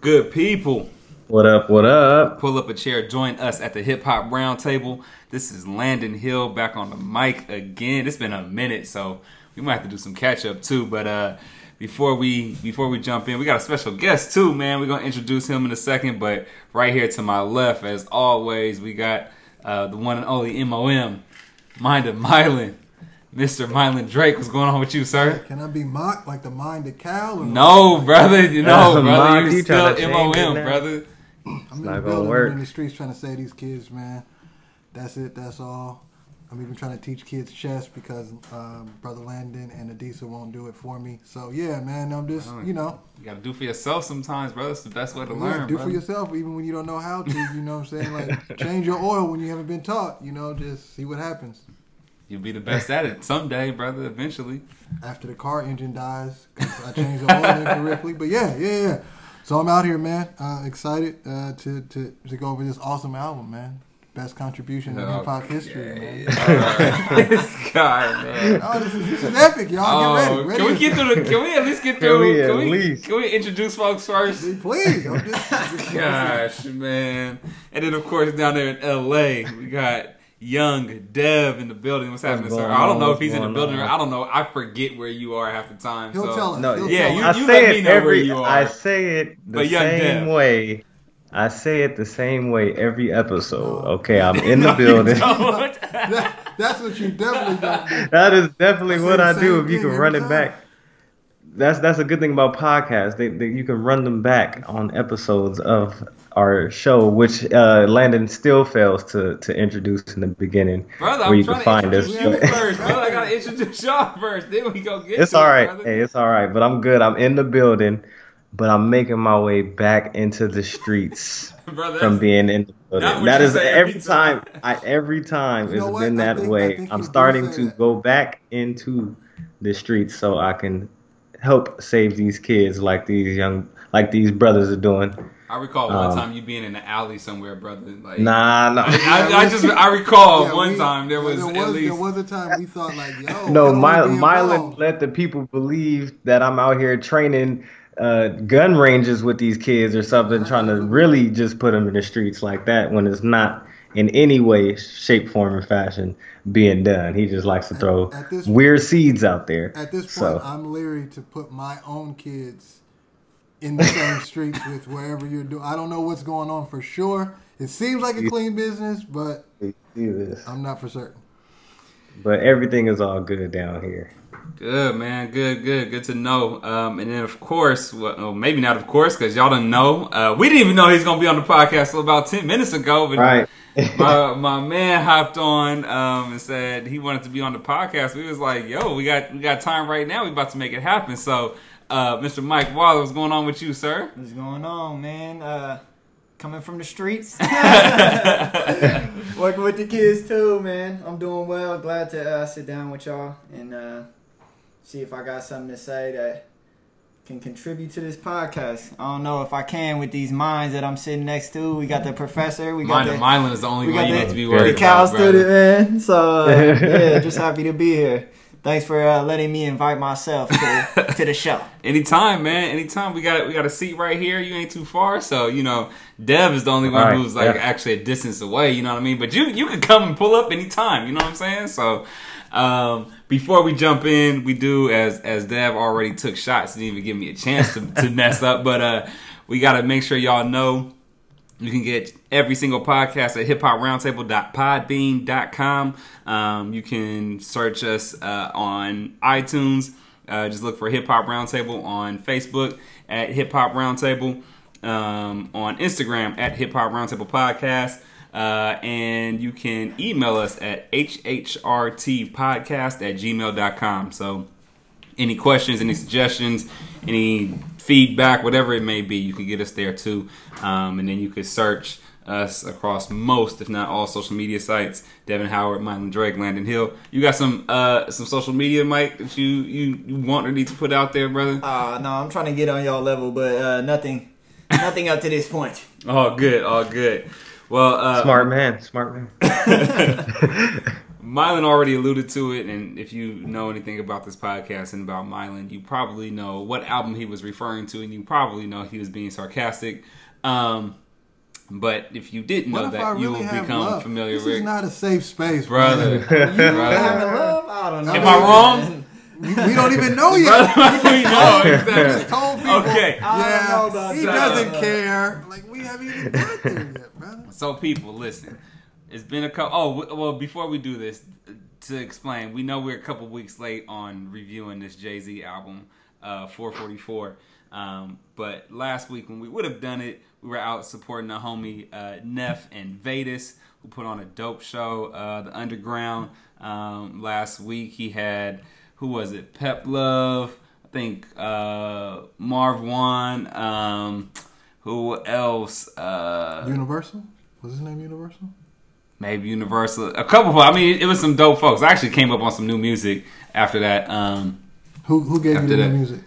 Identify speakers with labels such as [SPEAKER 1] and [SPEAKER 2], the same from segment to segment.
[SPEAKER 1] Good people.
[SPEAKER 2] What up? What up?
[SPEAKER 1] Pull up a chair. Join us at the Hip Hop Roundtable. This is Landon Hill back on the mic again. It's been a minute, so we might have to do some catch up too. But uh, before we before we jump in, we got a special guest too, man. We're gonna introduce him in a second. But right here to my left, as always, we got uh, the one and only MOM, Mind of Mylan. Mr. Mylan Drake, what's going on with you, sir?
[SPEAKER 3] Can I be mocked like the minded cow? Or
[SPEAKER 1] No, brother. You know, brother.
[SPEAKER 2] Mock,
[SPEAKER 1] You
[SPEAKER 2] you
[SPEAKER 1] still MOM, brother.
[SPEAKER 3] I'm in
[SPEAKER 2] not
[SPEAKER 3] the building,
[SPEAKER 2] work.
[SPEAKER 3] I'm in the streets trying to save these kids, man. That's it. That's all. I'm even trying to teach kids chess because um, Brother Landon and Adisa won't do it for me. So yeah, man, I'm just you know,
[SPEAKER 1] You gotta do for yourself sometimes, brother. It's the best way to
[SPEAKER 3] yeah,
[SPEAKER 1] learn.
[SPEAKER 3] do
[SPEAKER 1] brother.
[SPEAKER 3] for yourself even when you don't know how to. You know what I'm saying? Like change your oil when you haven't been taught. You know, just see what happens
[SPEAKER 1] You'll be the best at it someday, brother. Eventually.
[SPEAKER 3] after the car engine dies. 'cause I changed the oil incorrectly. But yeah, yeah, yeah. So I'm out here, man. Uh, excited uh, to to to go over this awesome album, man. Best contribution in hip hop history, man.
[SPEAKER 1] this guy, man.
[SPEAKER 3] Oh, this is, this is epic, y'all. Get
[SPEAKER 1] Oh,
[SPEAKER 3] ready. ready.
[SPEAKER 1] can we get through the? Can we at least get
[SPEAKER 2] Can
[SPEAKER 1] through?
[SPEAKER 2] we
[SPEAKER 1] can, we,
[SPEAKER 2] least?
[SPEAKER 1] can we introduce folks first?
[SPEAKER 3] Please. I'm just,
[SPEAKER 1] Gosh, man. And then of course down there in L.A. we got young Dev in the building. What's happening, sir? I don't know if he's in the building. or? I don't know. I forget where you are half the time.
[SPEAKER 3] He'll
[SPEAKER 1] so.
[SPEAKER 3] tell us.
[SPEAKER 2] No,
[SPEAKER 3] He'll
[SPEAKER 1] yeah,
[SPEAKER 3] tell
[SPEAKER 1] you-
[SPEAKER 3] us.
[SPEAKER 2] I
[SPEAKER 1] let
[SPEAKER 2] say
[SPEAKER 1] me
[SPEAKER 2] it
[SPEAKER 1] know where you are.
[SPEAKER 2] I say it the
[SPEAKER 1] But young
[SPEAKER 2] same
[SPEAKER 1] Dev.
[SPEAKER 2] way. I say it the same way every episode. Okay, I'm in
[SPEAKER 1] No,
[SPEAKER 2] the
[SPEAKER 1] you
[SPEAKER 2] building.
[SPEAKER 1] don't.
[SPEAKER 3] That, that's what you definitely don't
[SPEAKER 2] that is definitely
[SPEAKER 3] I
[SPEAKER 2] what I do. If you can run
[SPEAKER 3] every
[SPEAKER 2] it
[SPEAKER 3] time.
[SPEAKER 2] back, that's that's a good thing about podcasts. They, they you can run them back on episodes of our show, which uh, Landon still fails to to introduce in the beginning,
[SPEAKER 1] Brother,
[SPEAKER 2] where
[SPEAKER 1] I'm
[SPEAKER 2] you
[SPEAKER 1] trying
[SPEAKER 2] can
[SPEAKER 1] to
[SPEAKER 2] find us.
[SPEAKER 1] introduce you first, brother. I gotta introduce y'all first. Then we go get
[SPEAKER 2] It's
[SPEAKER 1] to
[SPEAKER 2] all
[SPEAKER 1] it,
[SPEAKER 2] right.
[SPEAKER 1] brother.
[SPEAKER 2] Hey, it's all right. But I'm good. I'm in the building, but I'm making my way back into the streets
[SPEAKER 1] brother.
[SPEAKER 2] from being in the building.
[SPEAKER 1] what
[SPEAKER 2] That
[SPEAKER 1] you
[SPEAKER 2] is
[SPEAKER 1] say
[SPEAKER 2] every
[SPEAKER 1] every
[SPEAKER 2] time.
[SPEAKER 1] time.
[SPEAKER 2] I every time
[SPEAKER 3] You know
[SPEAKER 2] it's been that
[SPEAKER 3] think-
[SPEAKER 2] way. I'm starting to
[SPEAKER 3] that.
[SPEAKER 2] go back into the streets so I can help save these kids like these young like these brothers are doing.
[SPEAKER 1] I recall one
[SPEAKER 2] Um,
[SPEAKER 1] time you being in the alley somewhere, brother. Like,
[SPEAKER 2] Nah, no.
[SPEAKER 1] I, I just I recall
[SPEAKER 3] Yeah,
[SPEAKER 1] one
[SPEAKER 3] we-
[SPEAKER 1] time there was,
[SPEAKER 3] there
[SPEAKER 1] at least
[SPEAKER 3] there was a time we thought like, yo,
[SPEAKER 2] No,
[SPEAKER 3] I
[SPEAKER 2] My, Mylan let the people believe that I'm out here training uh, gun ranges with these kids or something, trying to really just put them in the streets like that when it's not in any way, shape, form, or fashion being done. He just likes to throw
[SPEAKER 3] at this-
[SPEAKER 2] weird seeds out there.
[SPEAKER 3] At this point,
[SPEAKER 2] so
[SPEAKER 3] I'm leery to put my own kids in the same streets with wherever you're doing. I don't know what's going on for sure. It seems like a clean business, but
[SPEAKER 2] we do this.
[SPEAKER 3] I'm not for certain.
[SPEAKER 2] But everything is all good down here.
[SPEAKER 1] Good man, good, good, good to know. Um, and then of course, well, well, maybe not of course, because y'all don't know. Uh, we didn't even know he's gonna be on the podcast till about ten minutes ago. But
[SPEAKER 2] Right.
[SPEAKER 1] my my man hopped on um, and said he wanted to be on the podcast. We was like, yo, we got we got time right now. We about to make it happen. So, uh, Mr. Mike Waller, what's going on with you, sir?
[SPEAKER 4] What's going on, man? Uh, coming from the streets, working with the kids too, man. I'm doing well. Glad to uh, sit down with y'all and uh, see if I got something to say that can contribute to this podcast. I don't know if I can with these minds that I'm sitting next to. We got the professor. We got
[SPEAKER 1] Mind
[SPEAKER 4] the,
[SPEAKER 1] of Mylan is the only one you
[SPEAKER 4] the-
[SPEAKER 1] need to be
[SPEAKER 2] the
[SPEAKER 1] worried
[SPEAKER 4] the Cal
[SPEAKER 1] about, brother.
[SPEAKER 4] student, man. So uh, yeah, just happy to be here. Thanks for uh, letting me invite myself to, to the show.
[SPEAKER 1] Anytime, man. Anytime. We got we got a seat right here. You ain't too far, so you know. Dev is the only one
[SPEAKER 2] Right,
[SPEAKER 1] who's like
[SPEAKER 2] yeah.
[SPEAKER 1] actually a distance away. You know what I mean? But you you can come and pull up anytime. You know what I'm saying? So. Um, before we jump in, we do as as Dev already took shots, didn't even give me a chance to, to mess up. But uh, we got to make sure y'all know you can get every single podcast at hiphoproundtable.podbean.com. Um, you can search us uh, on iTunes. Uh, just look for Hip Hop Roundtable on Facebook at Hip Hop Roundtable, um, on Instagram at Hip Hop Roundtable Podcast. Uh, and you can email us at hhrtpodcast at gmail.com. So, any questions, any suggestions, any feedback, whatever it may be, you can get us there too. Um, and then you can search us across most, if not all, social media sites. Devin Howard, Mylan Drake, Landon Hill. You got some uh, some social media, Mike, that you, you, you want or need to put out there, brother?
[SPEAKER 4] Uh, no, I'm trying to get on y'all level, but uh, nothing, nothing up to this point.
[SPEAKER 1] All good, all good. Well, uh,
[SPEAKER 2] Smart man, smart man.
[SPEAKER 1] Mylan already alluded to it, and if you know anything about this podcast and about Mylan, you probably know what album he was referring to, and you probably know he was being sarcastic. Um, but if you didn't know
[SPEAKER 3] What if
[SPEAKER 1] that,
[SPEAKER 3] I
[SPEAKER 1] you
[SPEAKER 3] really
[SPEAKER 1] will become
[SPEAKER 3] love?
[SPEAKER 1] familiar
[SPEAKER 3] This
[SPEAKER 1] with
[SPEAKER 3] is not a safe space,
[SPEAKER 1] brother.
[SPEAKER 3] brother.
[SPEAKER 1] brother.
[SPEAKER 4] Having love? I don't know.
[SPEAKER 1] Am I wrong?
[SPEAKER 3] we, we don't even know yet.
[SPEAKER 1] Brother, we know
[SPEAKER 3] We just told people.
[SPEAKER 1] Okay.
[SPEAKER 4] I don't
[SPEAKER 3] Yeah,
[SPEAKER 4] know
[SPEAKER 3] he
[SPEAKER 4] that.
[SPEAKER 3] doesn't care. Like we haven't even got there yet, brother.
[SPEAKER 1] So people, listen. It's been a couple. Oh, well, before we do this, to explain, we know we're a couple weeks late on reviewing this Jay Z album, uh, 444. Um, but last week when we would have done it, we were out supporting the homie uh, Neff and Vedas, who put on a dope show, uh, the Underground. Um, last week he had who was it? Pep Love. I think uh, Marv Won. Um, who else? Uh,
[SPEAKER 3] Universal? Was his name Universal?
[SPEAKER 1] maybe Universal. A couple. Of, I mean, it was some dope folks. I actually came up on some new music after that. Um,
[SPEAKER 3] Who who gave
[SPEAKER 1] After
[SPEAKER 3] you the
[SPEAKER 1] that.
[SPEAKER 3] music?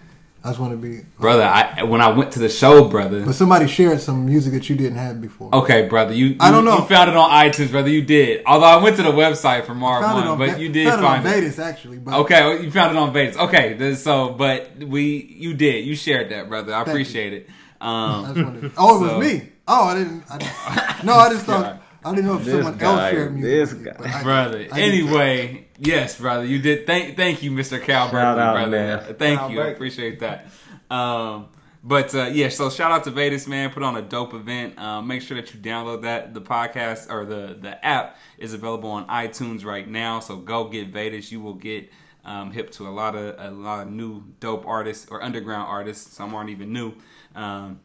[SPEAKER 3] I just want to be
[SPEAKER 1] brother, I when I went to the show, brother.
[SPEAKER 3] But somebody shared some music that you didn't have before.
[SPEAKER 1] Okay, brother, you, you
[SPEAKER 3] I don't know.
[SPEAKER 1] You found it on iTunes, brother. You did. Although I went to the website for Marv
[SPEAKER 3] Found it
[SPEAKER 1] One,
[SPEAKER 3] on
[SPEAKER 1] but
[SPEAKER 3] Ve-
[SPEAKER 1] you did
[SPEAKER 3] found
[SPEAKER 1] find
[SPEAKER 3] it on
[SPEAKER 1] it.
[SPEAKER 3] Vegas actually. But
[SPEAKER 1] Okay, well, you found it on Vegas. Okay, so but we you did you shared that, brother. I
[SPEAKER 3] you.
[SPEAKER 1] appreciate it.
[SPEAKER 3] I just
[SPEAKER 1] Um,
[SPEAKER 3] oh, it
[SPEAKER 1] So-
[SPEAKER 3] was me. Oh, I didn't. I didn't no, I just thought. I didn't know if
[SPEAKER 2] This
[SPEAKER 3] someone
[SPEAKER 2] guy,
[SPEAKER 3] else shared music.
[SPEAKER 2] this
[SPEAKER 3] with
[SPEAKER 2] guy.
[SPEAKER 3] but I-
[SPEAKER 1] brother.
[SPEAKER 3] I did
[SPEAKER 1] Anyway, yes, brother, you did. Thank thank you, Mr. Cal
[SPEAKER 2] Shout
[SPEAKER 1] Berkeley,
[SPEAKER 2] out,
[SPEAKER 1] brother.
[SPEAKER 2] man.
[SPEAKER 1] Thank
[SPEAKER 4] Cal
[SPEAKER 1] you, I
[SPEAKER 4] Berkeley.
[SPEAKER 1] appreciate that. Um, but uh, yeah, so shout out to Vedas, man. Put on a dope event. Um, make sure that you download that. The podcast or the the app is available on iTunes right now. So go get Vedas. You will get um, hip to a lot of a lot of new dope artists or underground artists. Some aren't even new. Um,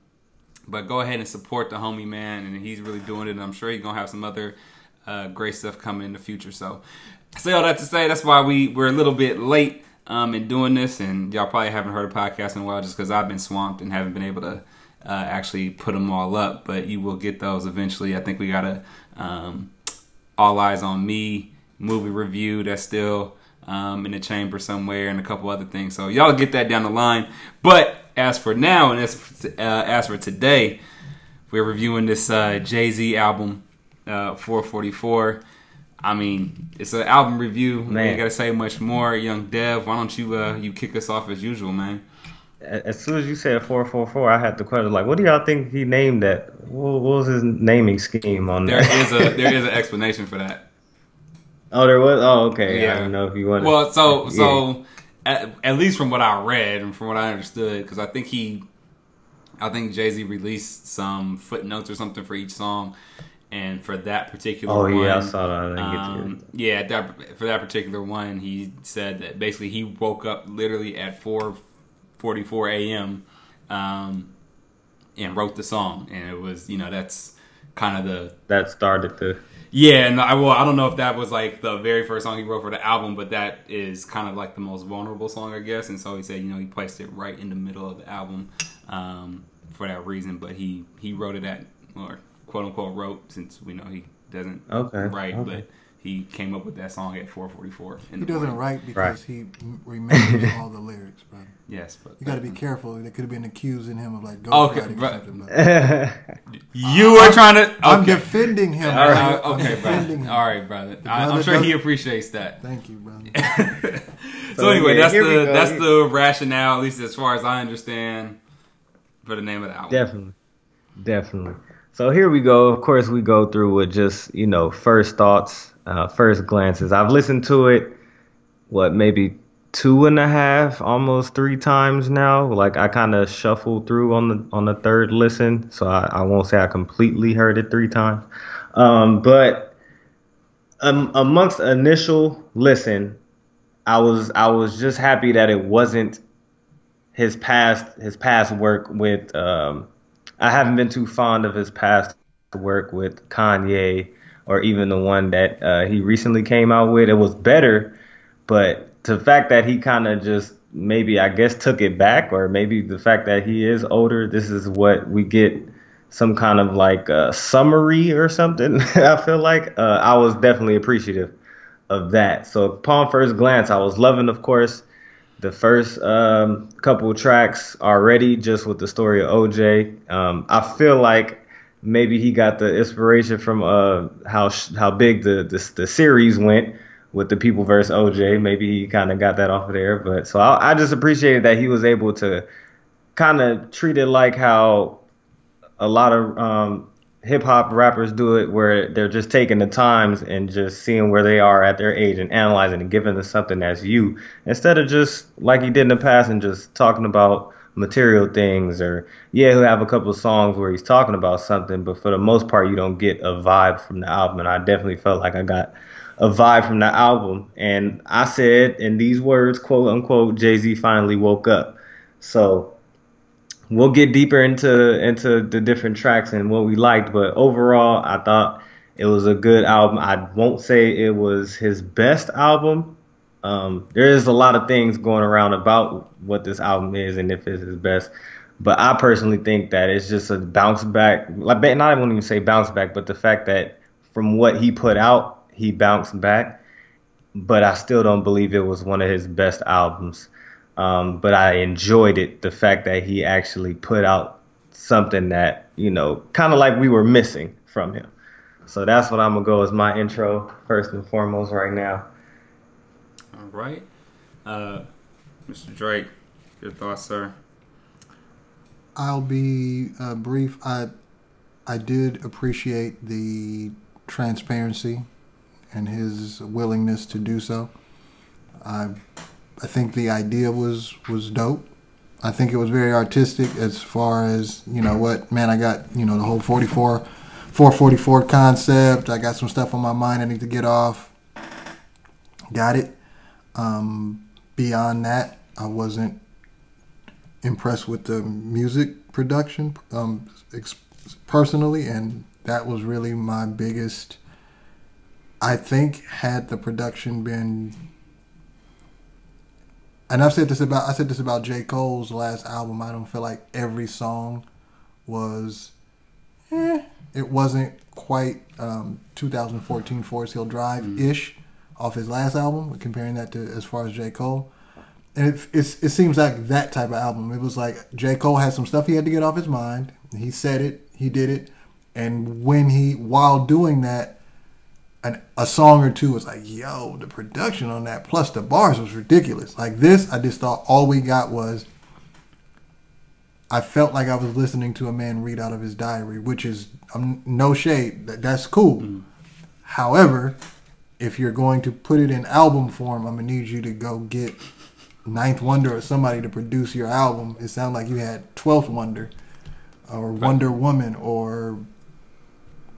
[SPEAKER 1] but go ahead and support the homie man, and he's really doing it. And I'm sure he's gonna have some other uh, great stuff coming in the future. So, I say all that to say that's why we we're a little bit late um, in doing this, and y'all probably haven't heard a podcast in a while just because I've been swamped and haven't been able to uh, actually put them all up. But you will get those eventually. I think we got a um, all eyes on me movie review that's still um, in the chamber somewhere and a couple other things. So y'all get that down the line. But as for now and as for, uh, as for today, we're reviewing this uh, Jay Z album, uh, 444. I mean, it's an album review. Man. We ain't gotta say much more. Young Dev, why don't you uh, you kick us off as usual, man?
[SPEAKER 2] As soon as you said 444, I had the question like, what do y'all think he named that? What, was his naming scheme on
[SPEAKER 1] There
[SPEAKER 2] that?
[SPEAKER 1] is a there is an explanation for that.
[SPEAKER 2] oh, there was. Oh, okay.
[SPEAKER 1] Yeah.
[SPEAKER 2] I don't know if you want.
[SPEAKER 1] Well, so
[SPEAKER 2] Yeah.
[SPEAKER 1] so at, at least from what I read and from what I understood, because I think he, I think Jay Z released some footnotes or something for each song, and for that particular
[SPEAKER 2] Oh
[SPEAKER 1] one,
[SPEAKER 2] yeah, I saw that. I didn't get to
[SPEAKER 1] um, yeah, that, for that particular one, he said that basically he woke up literally at four forty four a.m. Um, and wrote the song, and it was you know that's kind of the
[SPEAKER 2] That started the.
[SPEAKER 1] yeah, and I well, I don't know if that was like the very first song he wrote for the album, but that is kind of like the most vulnerable song, I guess. And so he said, you know, he placed it right in the middle of the album um, for that reason. But he he wrote it at or quote unquote wrote since we know he doesn't
[SPEAKER 2] Okay,
[SPEAKER 1] write,
[SPEAKER 2] okay.
[SPEAKER 1] but he came up with that song at 4:44. In
[SPEAKER 3] He
[SPEAKER 1] the
[SPEAKER 3] doesn't
[SPEAKER 1] morning.
[SPEAKER 3] write because he remembers all the lyrics, bro.
[SPEAKER 1] Yes, but
[SPEAKER 3] You got to be careful. There could have been accusing him of like
[SPEAKER 1] Okay,
[SPEAKER 3] ghostwriting
[SPEAKER 1] but-
[SPEAKER 3] something. But
[SPEAKER 1] you were trying to. Okay.
[SPEAKER 3] I'm defending him.
[SPEAKER 1] All
[SPEAKER 3] bro.
[SPEAKER 1] right,
[SPEAKER 3] I'm
[SPEAKER 1] okay,
[SPEAKER 3] defending
[SPEAKER 1] brother.
[SPEAKER 3] him.
[SPEAKER 1] All right, brother. I, I'm sure he appreciates that.
[SPEAKER 3] Thank you, brother.
[SPEAKER 1] so,
[SPEAKER 2] So,
[SPEAKER 1] anyway,
[SPEAKER 2] yeah,
[SPEAKER 1] that's the that's the rationale, at least as far as I understand, for the name of the album.
[SPEAKER 2] Definitely. Definitely. So here we go. Of course, we go through with just, you know, first thoughts, uh, first glances. I've listened to it, what, maybe two and a half, almost three times now. Like I kind of shuffled through on the on the third listen, so I, I won't say I completely heard it three times. Um, but um, amongst initial listen, I was I was just happy that it wasn't his past his past work with um I haven't been too fond of his past work with Kanye or even the one that uh, he recently came out with. It was better, but the fact that he kind of just maybe I guess took it back, or maybe the fact that he is older, this is what we get some kind of like summary or something. I feel like uh, I was definitely appreciative of that. So upon first glance, I was loving, of course, the first um, couple tracks already, just with the story of OJ. Um, I feel like maybe he got the inspiration from uh, how sh- how big the, the the series went with the People versus OJ. Maybe he kind of got that off of there, but so I, I just appreciated that he was able to kind of treat it like how a lot of um, hip hop rappers do it, where they're just taking the times and just seeing where they are at their age and analyzing and giving them something that's you, instead of just like he did in the past and just talking about material things or yeah he'll have a couple of songs where he's talking about something but for the most part you don't get a vibe from the album. And i definitely felt like i got a vibe from the album. And i said in these words quote unquote jay-z finally woke up. So we'll get deeper into into the different tracks and what we liked, but overall, I thought it was a good album. I won't say it was his best album. Um, there is a lot of things going around about what this album is and if it's his best. But I personally think that it's just a bounce back. Like not even even say bounce back, but the fact that from what he put out, he bounced back. But I still don't believe it was one of his best albums. Um, but I enjoyed it, the fact that he actually put out something that, you know, kind of like we were missing from him. So that's what I'm going to go as my intro, first and foremost, right now.
[SPEAKER 1] All right. Uh, Mr. Drake, your thoughts, sir?
[SPEAKER 3] I'll be uh, brief. I I did appreciate the transparency and his willingness to do so. I I think the idea was was dope. I think it was very artistic as far as you know what man I got you know the whole 44 444 concept. I got some stuff on my mind I need to get off. Got it. Um, beyond that, I wasn't impressed with the music production um, ex- personally, and that was really my biggest. I think had the production been and I've said this about I said this about J. Cole's last album. I don't feel like every song was eh, it wasn't quite um, 2014 Forest Hills Drive ish mm-hmm. off his last album, comparing that to as far as J. Cole. And it, it seems like that type of album. It was like J. Cole had some stuff he had to get off his mind. He said it, he did it. And when he, while doing that, an, a song or two was like, yo, the production on that plus the bars was ridiculous. Like this, I just thought all we got was I felt like I was listening to a man read out of his diary, which is um, no shade. That, that's cool. Mm. However, if you're going to put it in album form, I'm gonna need you to go get Ninth Wonder or somebody to produce your album. It sounded like you had Twelfth Wonder or Wonder Woman or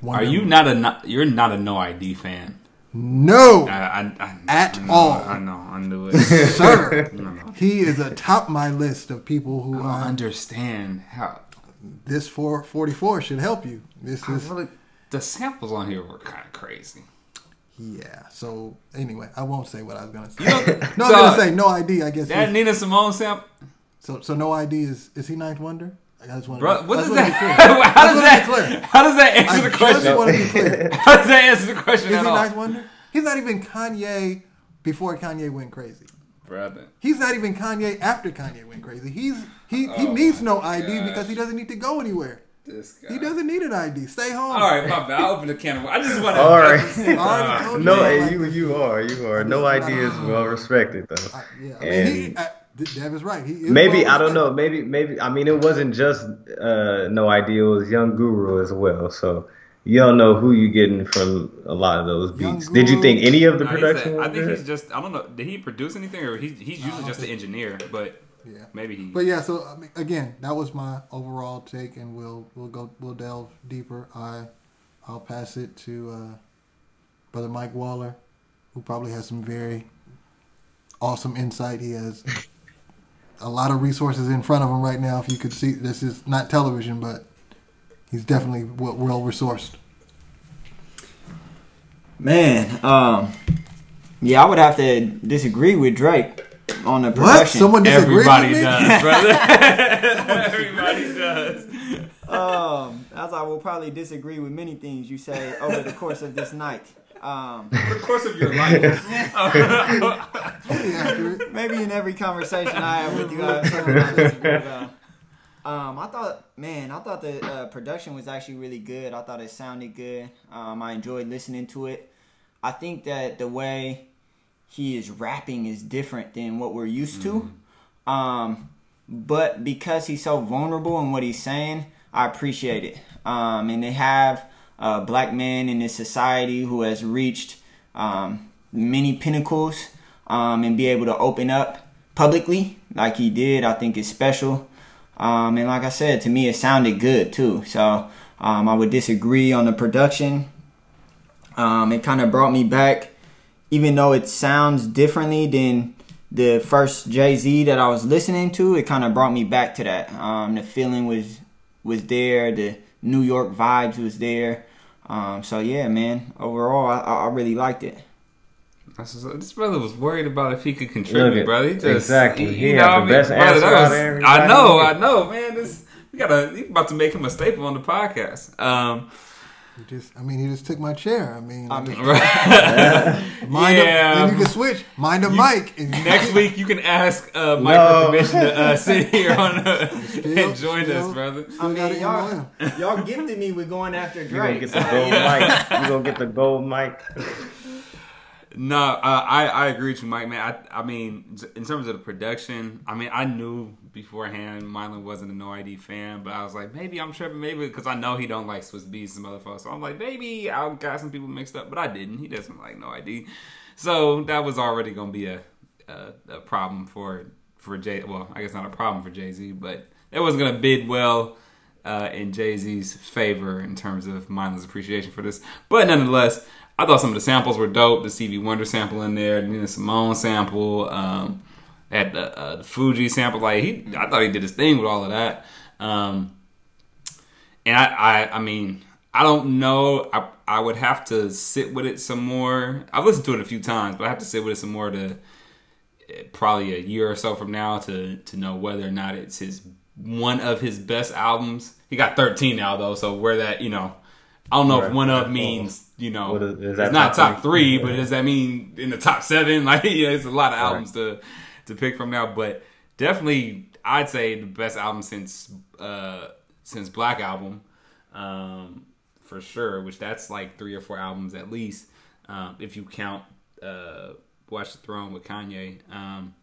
[SPEAKER 1] are you not a you're not a no ID fan?
[SPEAKER 3] No,
[SPEAKER 1] I, I, I,
[SPEAKER 3] at
[SPEAKER 1] I know,
[SPEAKER 3] all.
[SPEAKER 1] I know, I knew it,
[SPEAKER 3] sir. no, no. He is atop my list of people who
[SPEAKER 1] I understand how
[SPEAKER 3] this 444 should help you. This is
[SPEAKER 1] really the samples on here were kind of crazy.
[SPEAKER 3] Yeah. So anyway, I won't say what I was gonna say. No, so, I'm gonna say no ID. I guess
[SPEAKER 1] that Nina Simone sample.
[SPEAKER 3] So so no ID is is he ninth wonder? I just want
[SPEAKER 1] Bro, what does that? how does that? How does that answer I the question?
[SPEAKER 3] Want to be clear.
[SPEAKER 1] how does that answer the question?
[SPEAKER 3] Is
[SPEAKER 1] at
[SPEAKER 3] he
[SPEAKER 1] all?
[SPEAKER 3] Ninth Wonder? He's not even Kanye before Kanye went crazy.
[SPEAKER 1] Brother.
[SPEAKER 3] He's not even Kanye after Kanye went crazy. He's he oh he needs no ID gosh. because he doesn't need to go anywhere. He doesn't need an ID. Stay home.
[SPEAKER 1] All right, my bad. I opened the can of I just want to.
[SPEAKER 2] All right. no, you you are you are. No ID is well respected though. I,
[SPEAKER 3] yeah, I mean, he, I, Dev is right. He
[SPEAKER 2] maybe I don't know. Maybe maybe I mean it wasn't just uh, No ID. It was Young Guru as well. So you don't know who you're getting from a lot of those beats. Did you think any of the production?
[SPEAKER 1] I think he's just. I don't know. Did he produce anything, or he's he's usually just the engineer? But yeah, maybe he.
[SPEAKER 3] But yeah. So I mean, again, that was my overall take, and we'll we'll go we'll delve deeper. I I'll pass it to uh, brother Mike Waller, who probably has some very awesome insight. He has a lot of resources in front of him right now. If you could see, this is not television, but he's definitely well resourced.
[SPEAKER 4] Man, um, yeah, I would have to disagree with Drake on the production.
[SPEAKER 3] What? Someone disagrees
[SPEAKER 1] Everybody
[SPEAKER 3] with me?
[SPEAKER 1] does, brother. Everybody does.
[SPEAKER 4] Um, as I will probably disagree with many things you say over the course of this night. Um,
[SPEAKER 1] the course of your life.
[SPEAKER 4] Maybe in every conversation I have with you, I have Um, I thought, man, I thought the uh, production was actually really good. I thought it sounded good. Um, I enjoyed listening to it. I think that the way he is rapping is different than what we're used to. Um, but because he's so vulnerable in what he's saying, I appreciate it. Um, and they have a black man in this society who has reached um, many pinnacles um, and be able to open up publicly like he did, I think is special. Um, and like I said, to me, it sounded good too. So um, I would disagree on the production. Um, it kind of brought me back, even though it sounds differently than the first Jay Z that I was listening to. It kind of brought me back to that. Um, the feeling was was there. The New York vibes was there. Um, so yeah, man. Overall, I, I really liked it.
[SPEAKER 1] This brother was worried about if he could contribute,
[SPEAKER 2] Look,
[SPEAKER 1] brother. He just,
[SPEAKER 2] exactly.
[SPEAKER 1] You
[SPEAKER 2] He
[SPEAKER 1] know
[SPEAKER 2] had the
[SPEAKER 1] I mean?
[SPEAKER 2] best
[SPEAKER 1] Brother,
[SPEAKER 2] answer
[SPEAKER 1] that
[SPEAKER 2] out
[SPEAKER 1] was-
[SPEAKER 2] of
[SPEAKER 1] I know, I know, man. This we gotta. He about to make him a staple on the podcast. Um,
[SPEAKER 3] He just, I mean, he just took my chair. I mean,
[SPEAKER 4] I mean,
[SPEAKER 1] right.
[SPEAKER 3] mind
[SPEAKER 1] yeah.
[SPEAKER 3] up, then you can switch. Mind a mic.
[SPEAKER 1] Next week you can ask uh, Mike
[SPEAKER 2] No.
[SPEAKER 1] for permission to uh, sit here on uh,
[SPEAKER 3] Still-
[SPEAKER 1] and join
[SPEAKER 3] still-
[SPEAKER 1] us, brother.
[SPEAKER 4] I mean, y'all, y'all gifted me with going after
[SPEAKER 2] You gonna
[SPEAKER 4] Drake.
[SPEAKER 2] get the gold
[SPEAKER 4] you know.
[SPEAKER 2] mic. You gonna get the gold mic.
[SPEAKER 1] No, uh, I I agree with you, Mike. Man, I I mean, in terms of the production, I mean, I knew beforehand Mylan wasn't a No ID fan, but I was like, maybe I'm tripping, maybe because I know he don't like Swizz Beatz and motherfuckers. So I'm like, maybe I got some people mixed up, but I didn't. He doesn't like No ID, so that was already gonna be a a, a problem for for Jay. Well, I guess not a problem for Jay Z, but it wasn't gonna bid well. Uh, in Jay Z's favor in terms of Mylan's appreciation for this, but nonetheless, I thought some of the samples were dope. The Stevie Wonder sample in there, the Nina Simone sample, um, at the, uh, the Fuji sample. Like he, I thought he did his thing with all of that. Um, and I, I, I mean, I don't know. I, I would have to sit with it some more. I've listened to it a few times, but I have to sit with it some more to probably a year or so from now to to know whether or not it's his one of his best albums. He got 13 now though, so where that you know, I don't know if one of means you know
[SPEAKER 2] is- is that
[SPEAKER 1] it's not
[SPEAKER 2] top three?
[SPEAKER 1] three, but does that mean in the top seven? Like yeah, it's a lot of albums to to pick from now, but definitely I'd say the best album since uh since Black Album, um for sure. Which that's like three or four albums at least, um, if you count uh Watch the Throne with Kanye. Um,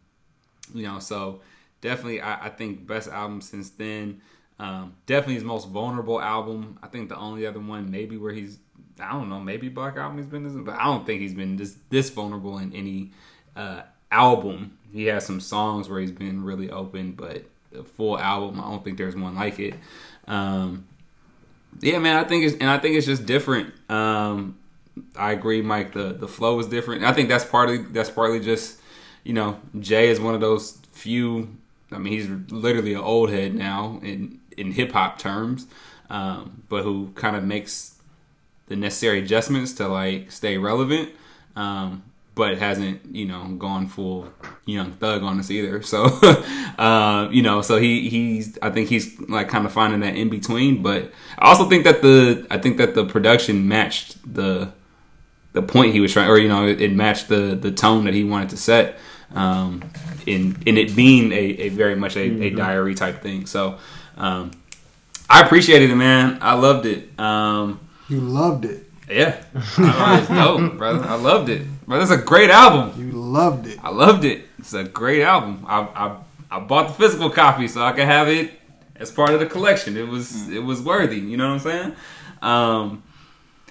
[SPEAKER 1] you know, so definitely I, I think best album since then. Um, definitely his most vulnerable album. I think the only other one maybe where he's I don't know, maybe Black Album he's been this, but I don't think he's been this this vulnerable in any uh, album. He has some songs where he's been really open, but the full album, I don't think there's one like it. Um, yeah, man, I think it's and I think it's just different. Um, I agree, Mike. The the flow is different. I think that's partly that's partly just you know Jay is one of those few. I mean, he's literally an old head now in in hip hop terms, um, but who kind of makes the necessary adjustments to like stay relevant. Um, but hasn't you know gone full young thug on us either. So uh, you know, so he he's I think he's like kind of finding that in between. But I also think that the I think that the production matched the the point he was trying, or you know, it, it matched the the tone that he wanted to set. Um, in in it being a, a very much a, a diary type thing. So um, I appreciated it, man. I loved it. Um,
[SPEAKER 3] You loved it.
[SPEAKER 1] Yeah, I it's dope, brother. I loved it. But it's a great album.
[SPEAKER 3] You loved it.
[SPEAKER 1] I loved it. It's a great album. I, I I bought the physical copy so I could have it as part of the collection. It was it was worthy. You know what I'm saying? Um,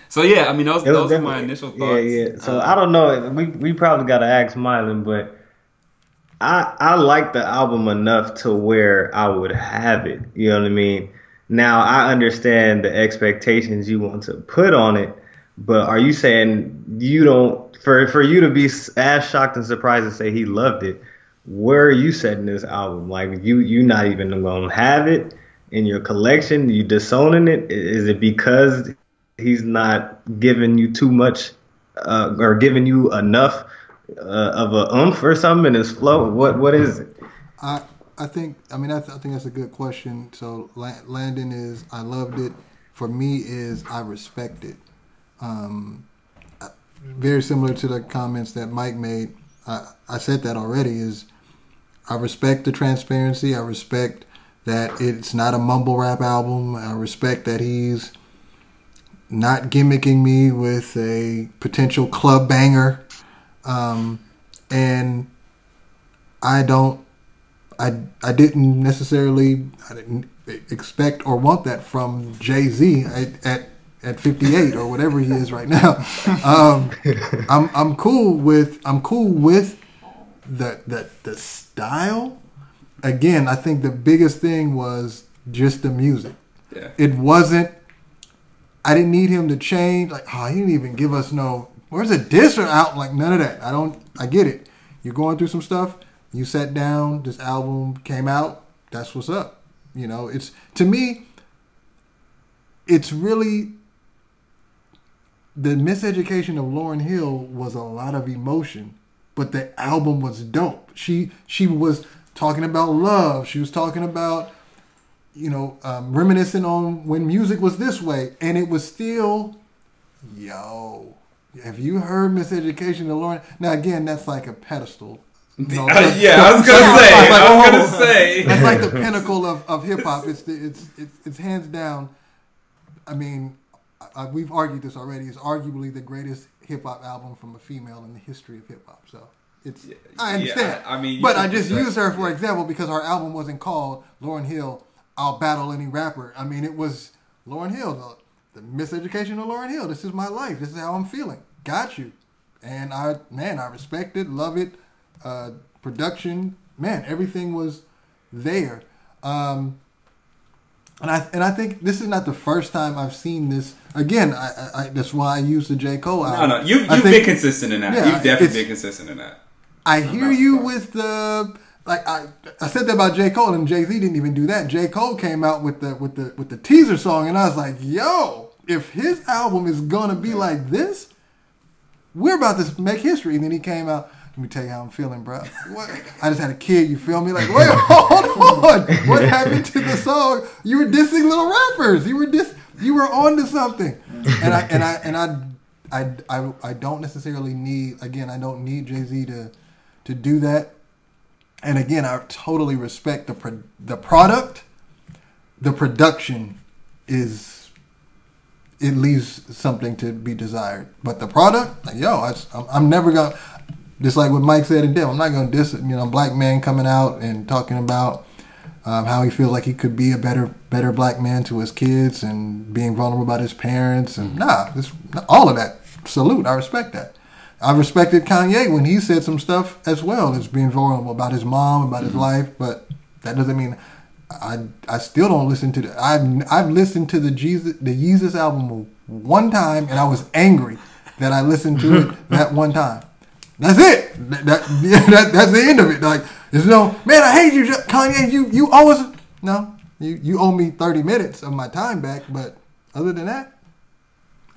[SPEAKER 1] so yeah, I mean those those are my initial thoughts.
[SPEAKER 2] Yeah, yeah. So
[SPEAKER 1] Uh,
[SPEAKER 2] I don't know. We we probably got to ask Mylan, but I I like the album enough to where I would have it. You know what I mean? Now I understand the expectations you want to put on it, but are you saying you don't for for you to be as shocked and surprised and say he loved it? Where are you setting this album? Like you you not even gonna have it in your collection? You disowning it? Is it because he's not giving you too much uh, or giving you enough uh, of a oomph or something in his flow? What what is it?
[SPEAKER 3] I I think I mean I, th- I think that's a good question. So La- Landon is I loved it. For me is I respect it. Um, very similar to the comments that Mike made. I, I said that already. Is I respect the transparency. I respect that it's not a mumble rap album. I respect that he's not gimmicking me with a potential club banger. Um, and I don't, I I didn't necessarily, I didn't expect or want that from Jay Z at, at at 58 or whatever he is right now. Um, I'm I'm cool with I'm cool with the the the style. Again, I think the biggest thing was just the music.
[SPEAKER 1] Yeah.
[SPEAKER 3] It wasn't. I didn't need him to change. Like, oh, he didn't even give us no. Where's the diss or out? Like none of that. I don't. I get it. You're going through some stuff. You sat down. This album came out. That's what's up. You know, it's to me. It's really the miseducation of Lauryn Hill was a lot of emotion, but the album was dope. She she was talking about love. She was talking about you know um, reminiscing on when music was this way, and it was still yo. Have you heard Miseducation of Lauryn? Now again, that's like a pedestal. Know,
[SPEAKER 1] Uh, yeah, I was gonna say.
[SPEAKER 3] Like,
[SPEAKER 1] I was
[SPEAKER 3] oh,
[SPEAKER 1] gonna say.
[SPEAKER 3] That's like the pinnacle of, of hip hop. It's, it's it's it's hands down. I mean, I, we've argued this already. It's arguably the greatest hip hop album from a female in the history of hip hop. So it's I
[SPEAKER 1] yeah,
[SPEAKER 3] understand.
[SPEAKER 1] I- I mean,
[SPEAKER 3] but I just used her for
[SPEAKER 1] yeah.
[SPEAKER 3] example because her album wasn't called Lauryn Hill. I'll battle any rapper. I mean, it was Lauryn Hill, the, the miseducation of Lauryn Hill. This is my life. This is how I'm feeling. Got you. And I man, I respect it, love it. Uh, production, man, everything was there. Um, and I and I think this is not the first time I've seen this. Again, I, I, I that's why I use the J Cole
[SPEAKER 1] No,
[SPEAKER 3] album.
[SPEAKER 1] no, you, you've
[SPEAKER 3] I
[SPEAKER 1] been consistent in that.
[SPEAKER 3] Yeah,
[SPEAKER 1] you've definitely been consistent in that.
[SPEAKER 3] I hear you
[SPEAKER 1] surprised.
[SPEAKER 3] with the like I I said that about J Cole and Jay Z didn't even do that. J Cole came out with the with the with the teaser song and I was like, yo, if his album is gonna be like this, we're about to make history. And then he came out. Let me tell you how I'm feeling, bro. What? I just had a kid. You feel me? Like, wait, hold on. What happened to the song? You were dissing little rappers. You were dis. You were on to something. And I and I and I I I, I don't necessarily need. Again, I don't need Jay Z to to do that. And again, I totally respect the pro- the product. The production is it leaves something to be desired. But the product, like, yo, I, I'm never gonna. Just like what Mike said in Dem, I'm not gonna diss it. You know, black man coming out and talking about um, how he feels like he could be a better better black man to his kids and being vulnerable about his parents and nah, this, all of that. Salute, I respect that. I respected Kanye when he said some stuff as well as being vulnerable about his mom, about his life, but that doesn't mean I I still don't listen to the I've I've listened to the Jesus the Yeezus album one time and I was angry that I listened to it that one time. That's it. That, that, that that's the end of it. Like there's no man. I hate you, Kanye. You you always no. You you owe me thirty minutes of my time back. But other than that,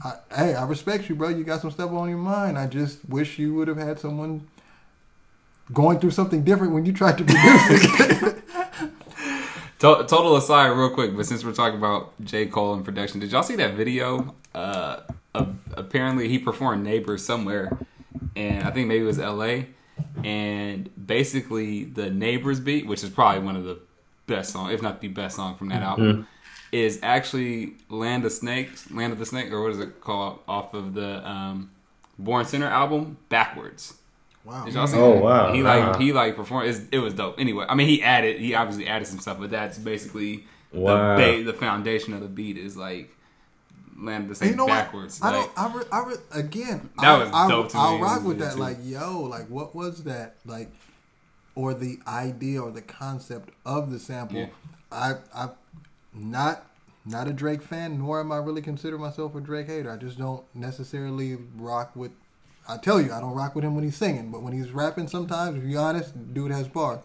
[SPEAKER 3] I, hey, I respect you, bro. You got some stuff on your mind. I just wish you would have had someone going through something different when you tried to produce it.
[SPEAKER 1] Total aside, real quick, but since we're talking about J. Cole and production, did y'all see that video? Uh, of, apparently, he performed "Neighbors" somewhere, and I think maybe it was L.A. And basically, the "Neighbors" beat, which is probably one of the best song, if not the best song from that album, is actually "Land of Snakes," "Land of the Snake," or what is it called, off of the um, Born Sinner album, backwards.
[SPEAKER 3] wow.
[SPEAKER 1] Did y'all see
[SPEAKER 2] Oh,
[SPEAKER 1] that?
[SPEAKER 2] wow.
[SPEAKER 1] He like
[SPEAKER 2] Uh-huh.
[SPEAKER 1] he like performed. It's, it was dope. Anyway, I mean, he added. He obviously added some stuff, but that's basically
[SPEAKER 2] Wow.
[SPEAKER 1] the ba- the foundation of the beat is like land the same
[SPEAKER 3] you know
[SPEAKER 1] backwards.
[SPEAKER 3] what? I
[SPEAKER 1] like,
[SPEAKER 3] don't. I, re, I re, again.
[SPEAKER 1] That
[SPEAKER 3] I,
[SPEAKER 1] was
[SPEAKER 3] I,
[SPEAKER 1] dope to me.
[SPEAKER 3] I'll rock with that.
[SPEAKER 1] too.
[SPEAKER 3] Like, yo, like, what was that? Like, or the idea or the concept of the sample.
[SPEAKER 1] Yeah.
[SPEAKER 3] I, I'm not not a Drake fan, nor am I really consider myself a Drake hater. I just don't necessarily rock with. I tell you, I don't rock with him when he's singing, but when he's rapping, sometimes, if you're honest, dude has bars.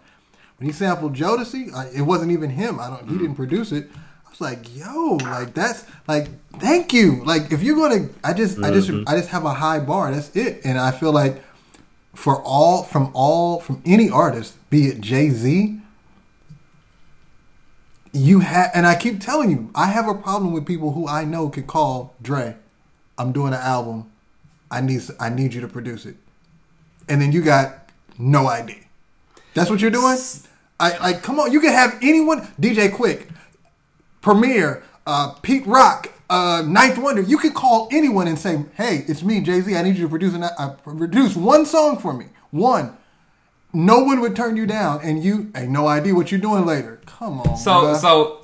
[SPEAKER 3] When he sampled Jodeci, I, it wasn't even him. I don't. He mm. didn't produce it. Was like, yo, like that's like, thank you. Like if you're gonna, I just, I just, mm-hmm. I just have a high bar. That's it. And I feel like for all, from all, from any artist, be it Jay Z, you have, and I keep telling you, I have a problem with people who I know could call Dre. I'm doing an album. I need, I need you to produce it, and then you got no idea. That's what you're doing. I like, come on, you can have anyone, DJ Quik, Premier, uh, Pete Rock, uh, Ninth Wonder. You could call anyone and say, "Hey, it's me, Jay Z. I need you to produce an, uh, produce one song for me, One, no one would turn you down, and you ain't no idea what you're doing later. Come on.
[SPEAKER 1] So
[SPEAKER 3] bruh.
[SPEAKER 1] so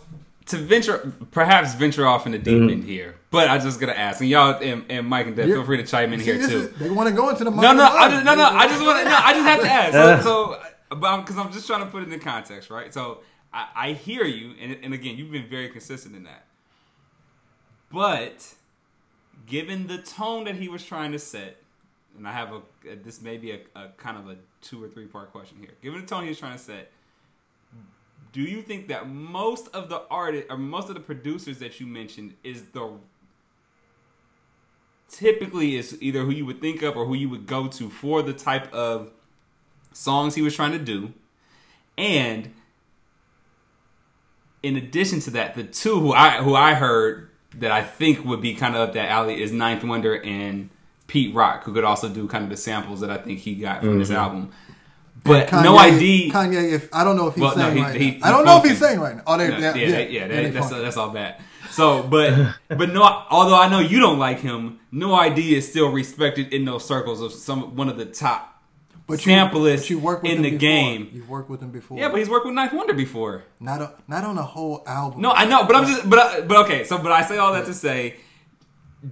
[SPEAKER 1] to venture perhaps venture off in the deep
[SPEAKER 2] Mm-hmm.
[SPEAKER 1] end here, but I just gotta ask, and y'all and, and Mike and
[SPEAKER 3] Dev,
[SPEAKER 1] feel free to chime in
[SPEAKER 3] See,
[SPEAKER 1] here too.
[SPEAKER 3] is- they want to go into the
[SPEAKER 1] No, no, I just no, no. I just want to. No, I just have to ask. So, so because I'm just trying to put it in context, right? So I, I hear you, and, and again, you've been very consistent in that. But given the tone that he was trying to set, and I have a this may be a, a kind of a two or three part question here. Given the tone he was trying to set, do you think that most of the artists or most of the producers that you mentioned is the typically is either who you would think of or who you would go to for the type of songs he was trying to do. And in addition to that, the two who I who I heard that I think would be kind of up that alley is Ninth Wonder and Pete Rock, who could also do kind of the samples that I think he got from this mm-hmm. album. But
[SPEAKER 3] Kanye,
[SPEAKER 1] no ID.
[SPEAKER 3] Kanye, if I don't know if he's
[SPEAKER 1] Well, no,
[SPEAKER 3] saying
[SPEAKER 1] he-
[SPEAKER 3] right
[SPEAKER 1] he-
[SPEAKER 3] now. I don't know if he's saying right now. Oh, they,
[SPEAKER 1] Yeah,
[SPEAKER 3] yeah,
[SPEAKER 1] yeah,
[SPEAKER 3] yeah,
[SPEAKER 1] yeah,
[SPEAKER 3] they
[SPEAKER 1] that's
[SPEAKER 3] funky.
[SPEAKER 1] that's all bad. So, but but no, although I know you don't like him, no ID is still respected in those circles of some one of the top
[SPEAKER 3] But you- but you
[SPEAKER 1] in the
[SPEAKER 3] before.
[SPEAKER 1] game.
[SPEAKER 3] You've worked with him before.
[SPEAKER 1] Yeah, but he's worked with Ninth Wonder before.
[SPEAKER 3] not a, not on a whole album.
[SPEAKER 1] No, I know, but I'm just, but I- but okay. So, but I say all that to say,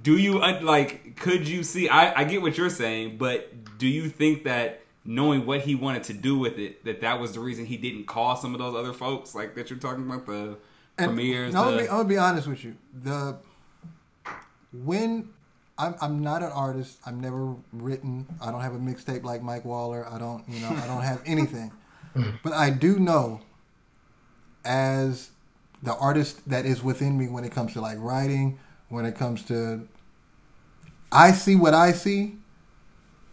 [SPEAKER 1] do you uh, like? Could you see? I I get what you're saying, but do you think that knowing what he wanted to do with it, that that was the reason he didn't call some of those other folks like that you're talking about the
[SPEAKER 3] And-
[SPEAKER 1] Premiers?
[SPEAKER 3] no,
[SPEAKER 1] the-
[SPEAKER 3] I'm gonna be honest with you. The when I'm I'm not an artist. I've never written. I don't have a mixtape like Mike Waller. I don't you know I don't have anything. but I do know as the artist that is within me when it comes to like writing, when it comes to I see what I see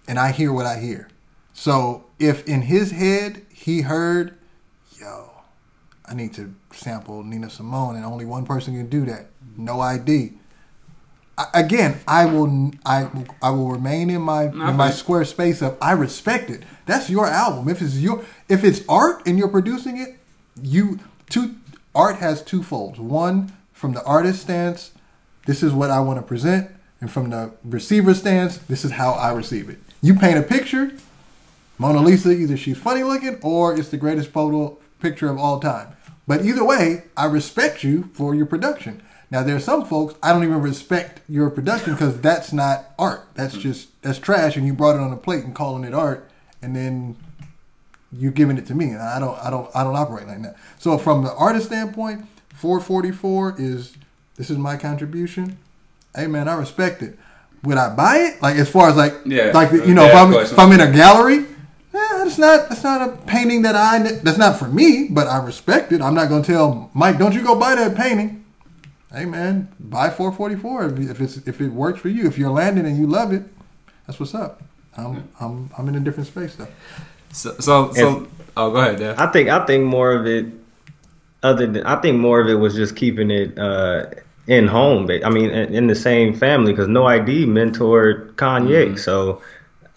[SPEAKER 3] and I hear what I hear. So if in his head he heard, yo, I need to sample Nina Simone, and only one person can do that. No ID. Again, I will, I, will- I will remain in my in my square space of I respect it. That's your album. If it's your, if it's art and you're producing it, you two art has two folds. One from the artist stance, this is what I want to present, and from the receiver stance, this is how I receive it. You paint a picture, Mona Lisa, either she's funny looking or it's the greatest photo picture of all time. But either way, I respect you for your production. Now there are some folks I don't even respect your production because that's not art. That's just that's trash, and you brought it on a plate and calling it art, and then you're giving it to me. And I don't I don't I don't operate like that. So from the artist standpoint, 444 is this is my contribution. Hey man, I respect it. Would I buy it? Like as far as like
[SPEAKER 1] Yeah.
[SPEAKER 3] like you know
[SPEAKER 1] Yeah,
[SPEAKER 3] if I'm if I'm in a gallery, eh, that's not that's not a painting that I that's not for me, but I respect it. I'm not gonna tell Mike, don't you go buy that painting. Hey man, buy 444 if, if it's if it works for you. If you're Landon and you love it, that's what's up. I'm I'm I'm in a different space though.
[SPEAKER 1] so, so, so oh, go ahead, Dad.
[SPEAKER 2] I think I think more of it, other than I think more of it was just keeping it uh, in home. I mean, in, in the same family because No ID mentored Kanye, so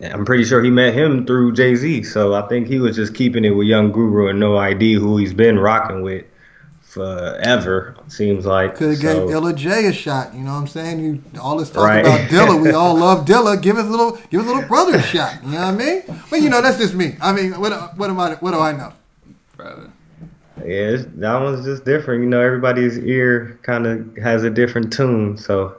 [SPEAKER 2] I'm pretty sure he met him through Jay Z. So I think he was just keeping it with Young Guru and No ID, who he's been rocking with Uh, forever. Seems like
[SPEAKER 3] Could have
[SPEAKER 2] So-
[SPEAKER 3] gave Illa J a shot. You know what I'm saying? You all this talk
[SPEAKER 2] Right.
[SPEAKER 3] about Dilla. We all love Dilla. Give his little give his little brother a shot. You know what I mean? But you know that's just me. I mean, what what am I? What do I know?
[SPEAKER 1] Brother.
[SPEAKER 2] Yeah, that one's just different. You know, everybody's ear kind of has a different tune, so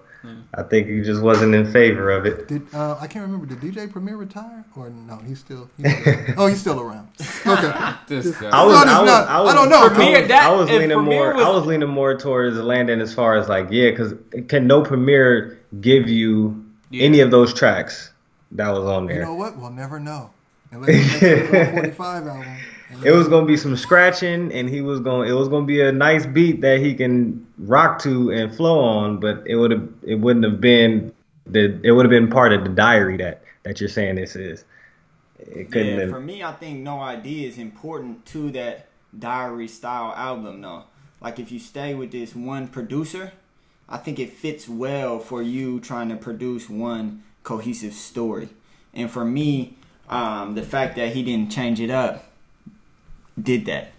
[SPEAKER 2] I think he just wasn't in favor of it.
[SPEAKER 3] Did uh, I can't remember? Did DJ Premier retire or no? He's still. He's still oh, he's still around. Okay.
[SPEAKER 1] This guy.
[SPEAKER 2] I was,
[SPEAKER 3] No,
[SPEAKER 2] I was,
[SPEAKER 3] not.
[SPEAKER 2] I was,
[SPEAKER 3] I don't know.
[SPEAKER 1] Premier,
[SPEAKER 2] I was leaning
[SPEAKER 1] Premier
[SPEAKER 2] more.
[SPEAKER 1] was-
[SPEAKER 2] I was leaning more towards Landon as far as like, yeah, because can no Premier give you
[SPEAKER 1] Yeah.
[SPEAKER 2] any of those tracks that was on there?
[SPEAKER 3] You know what? We'll never know unless he makes a 445 album.
[SPEAKER 2] It was gonna be some scratching, and he was going. to It was gonna be a nice beat that he can rock to and flow on, but it would have. It wouldn't have been the. It would have been part of the diary that that you're saying this is. It couldn't
[SPEAKER 4] Yeah,
[SPEAKER 2] have.
[SPEAKER 4] for me, I think No ID is important to that diary style album, though. Like, if you stay with this one producer, I think it fits well for you trying to produce one cohesive story. And for me, um, the fact that he didn't change it up did that.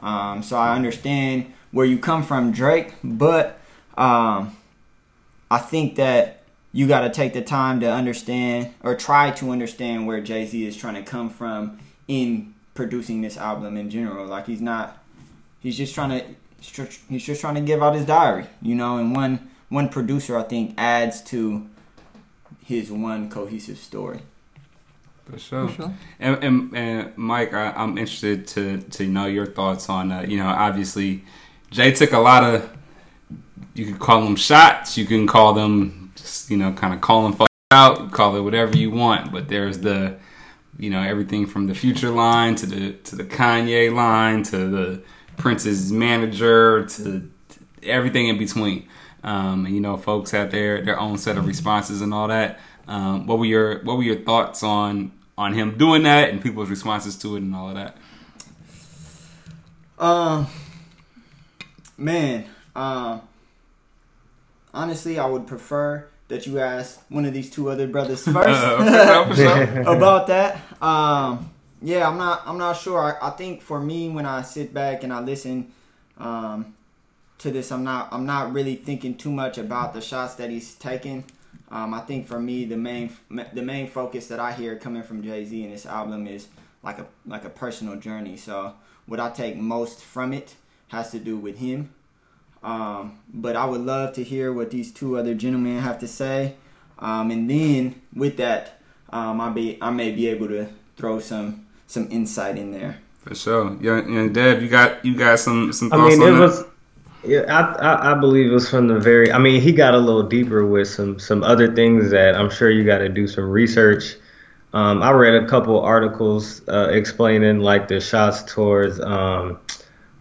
[SPEAKER 4] Um, so I understand where you come from, Drake, but um, I think that you got to take the time to understand or try to understand where Jay Z is trying to come from in producing this album in general. Like he's not, he's just trying to, he's just trying to give out his diary, you know. And one one producer, I think, adds to his one cohesive story.
[SPEAKER 1] For sure. For sure. And, and, and Mike, I, am interested to to know your thoughts on uh, you know obviously Jay took a lot of you can call them shots, you can call them just you know kind of calling out, call it whatever you want, but there's the you know everything from the future line to the to the Kanye line to the Prince's manager to, to everything in between. Um, and you know, folks have their their own set of responses and all that. Um, what were your what were your thoughts on on him doing that and people's responses to it and all of that?
[SPEAKER 4] Um, man, um, honestly, I would prefer that you ask one of these two other brothers first about that. Um, yeah, I'm not. I'm not sure. I, I, think for me, when I sit back and I listen um, to this, I'm not. I'm not really thinking too much about the shots that he's taking. Um, I think for me, the main the main focus that I hear coming from Jay Z in this album is like a like a personal journey. So what I take most from it has to do with him um, but I would love to hear what these two other gentlemen have to say. Um, and then with that, um, I be I may be able to throw some some insight in there.
[SPEAKER 1] For sure, yeah. And Dev, you got you got some some. Thoughts I mean, it that? was.
[SPEAKER 2] Yeah, I, I, I believe it was from the very. I mean, he got a little deeper with some some other things that I'm sure you got to do some research. Um, I read a couple articles uh, explaining like the shots towards um,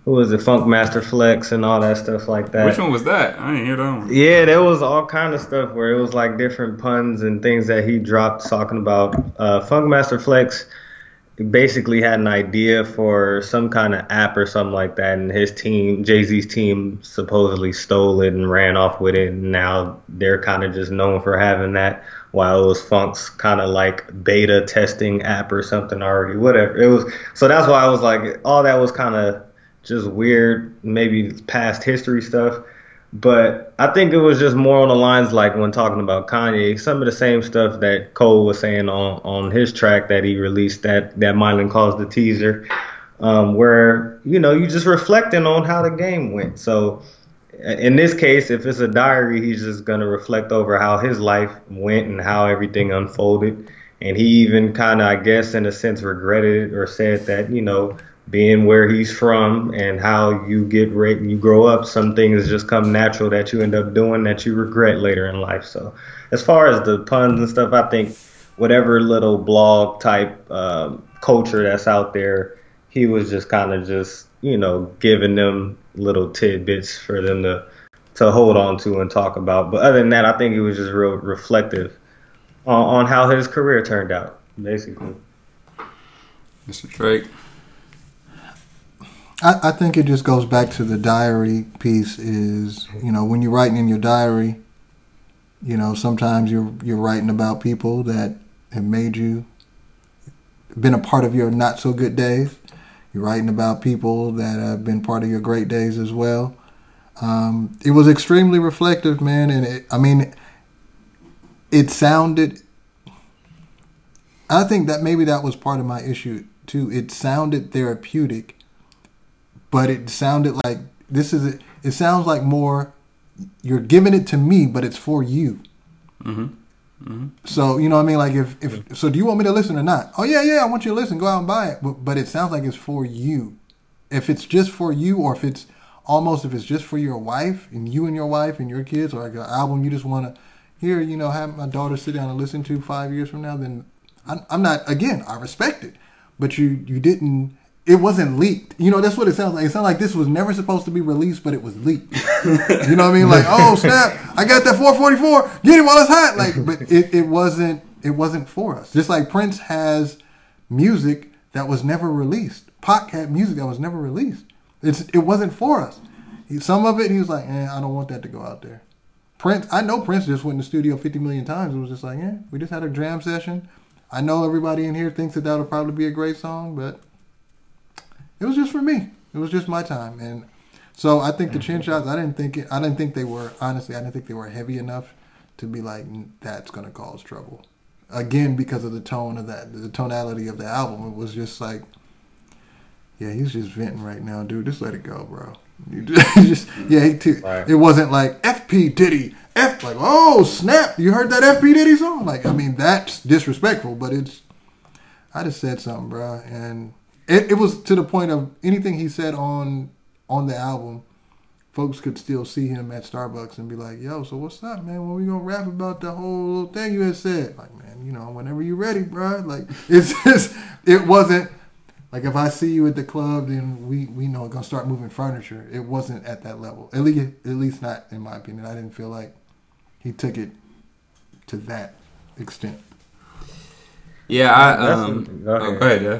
[SPEAKER 2] who was it, Funkmaster Flex and all that stuff like that.
[SPEAKER 1] Which one was that? I didn't hear that one.
[SPEAKER 2] Yeah, there was all kind of stuff where it was like different puns and things that he dropped talking about. Uh, Funkmaster Flex basically had an idea for some kind of app or something like that, and his team, Jay Z's team, supposedly stole it and ran off with it. And now they're kind of just known for having that, while it was Funk's kind of like beta testing app or something already. Whatever it was. So that's why I was like, all that was kind of just weird, maybe past history stuff. But I think it was just more on the lines like when talking about Kanye, some of the same stuff that Cole was saying on, on his track that he released that that Mylan calls the teaser, um, where you know you just reflecting on how the game went. So in this case, if it's a diary, he's just gonna reflect over how his life went and how everything unfolded. And he even kind of, I guess, in a sense, regretted it or said that you know being where he's from and how you get right you grow up some things just come natural that you end up doing that you regret later in life. So as far as the puns and stuff i think whatever little blog type um, culture that's out there he was just kind of just you know giving them little tidbits for them to to hold on to and talk about. But other than that i think he was just real reflective on, on how his career turned out basically.
[SPEAKER 1] Mr drake
[SPEAKER 3] I, I think it just goes back to the diary piece. Is you know when you're writing in your diary, you know sometimes you're you're writing about people that have made you been a part of your not so good days. You're writing about people that have been part of your great days as well. Um, it was extremely reflective, man, and it, I mean, it sounded. I think that maybe that was part of my issue too. It sounded therapeutic but it sounded like this is it. It sounds like more you're giving it to me, but it's for you. Mm-hmm. Mm-hmm. So you know what I mean? Like if if so, do you want me to listen or not? Oh yeah, yeah, I want you to listen. Go out and buy it. But but it sounds like it's for you. If it's just for you, or if it's almost if it's just for your wife and you and your wife and your kids, or like an album you just want to hear, you know, have my daughter sit down and listen to five years from now, then I'm, I'm not. Again, I respect it, but you you didn't it wasn't leaked. You know, that's what it sounds like. It sounds like this was never supposed to be released, but it was leaked. you know what I mean? Like, oh snap, I got that 444. Get it while it's hot. Like, but it, it wasn't it wasn't for us. Just like Prince has music that was never released. Pac had music that was never released. It's it wasn't for us. He, some of it he was like, eh, I don't want that to go out there. Prince, I know Prince just went in the studio 50 million times. It was just like, yeah, we just had a jam session. I know everybody in here thinks that that'll probably be a great song, but it was just for me. It was just my time, and so I think the chin mm-hmm. shots. I didn't think it, I didn't think they were honestly. I didn't think they were heavy enough to be like that's gonna cause trouble. Again, because of the tone of that, the tonality of the album, it was just like, yeah, he's just venting right now, dude. Just let it go, bro. You just, yeah, he t- right. it wasn't like FP Diddy, F like, oh snap, you heard that FP Diddy song? Like, I mean, that's disrespectful, but it's, I just said something, bro, and it, it was to the point of anything he said on on the album folks could still see him at Starbucks and be like, "Yo, so what's up, man? When we gonna rap about the whole little thing you had said?" Like, man, you know, whenever you ready, bro. Like, it's just, it wasn't like if I see you at the club, then we we know gonna start moving furniture. It wasn't at that level. At least, at least not in my opinion. I didn't feel like he took it to that extent.
[SPEAKER 1] Yeah, I um. Go ahead. Oh, go ahead yeah.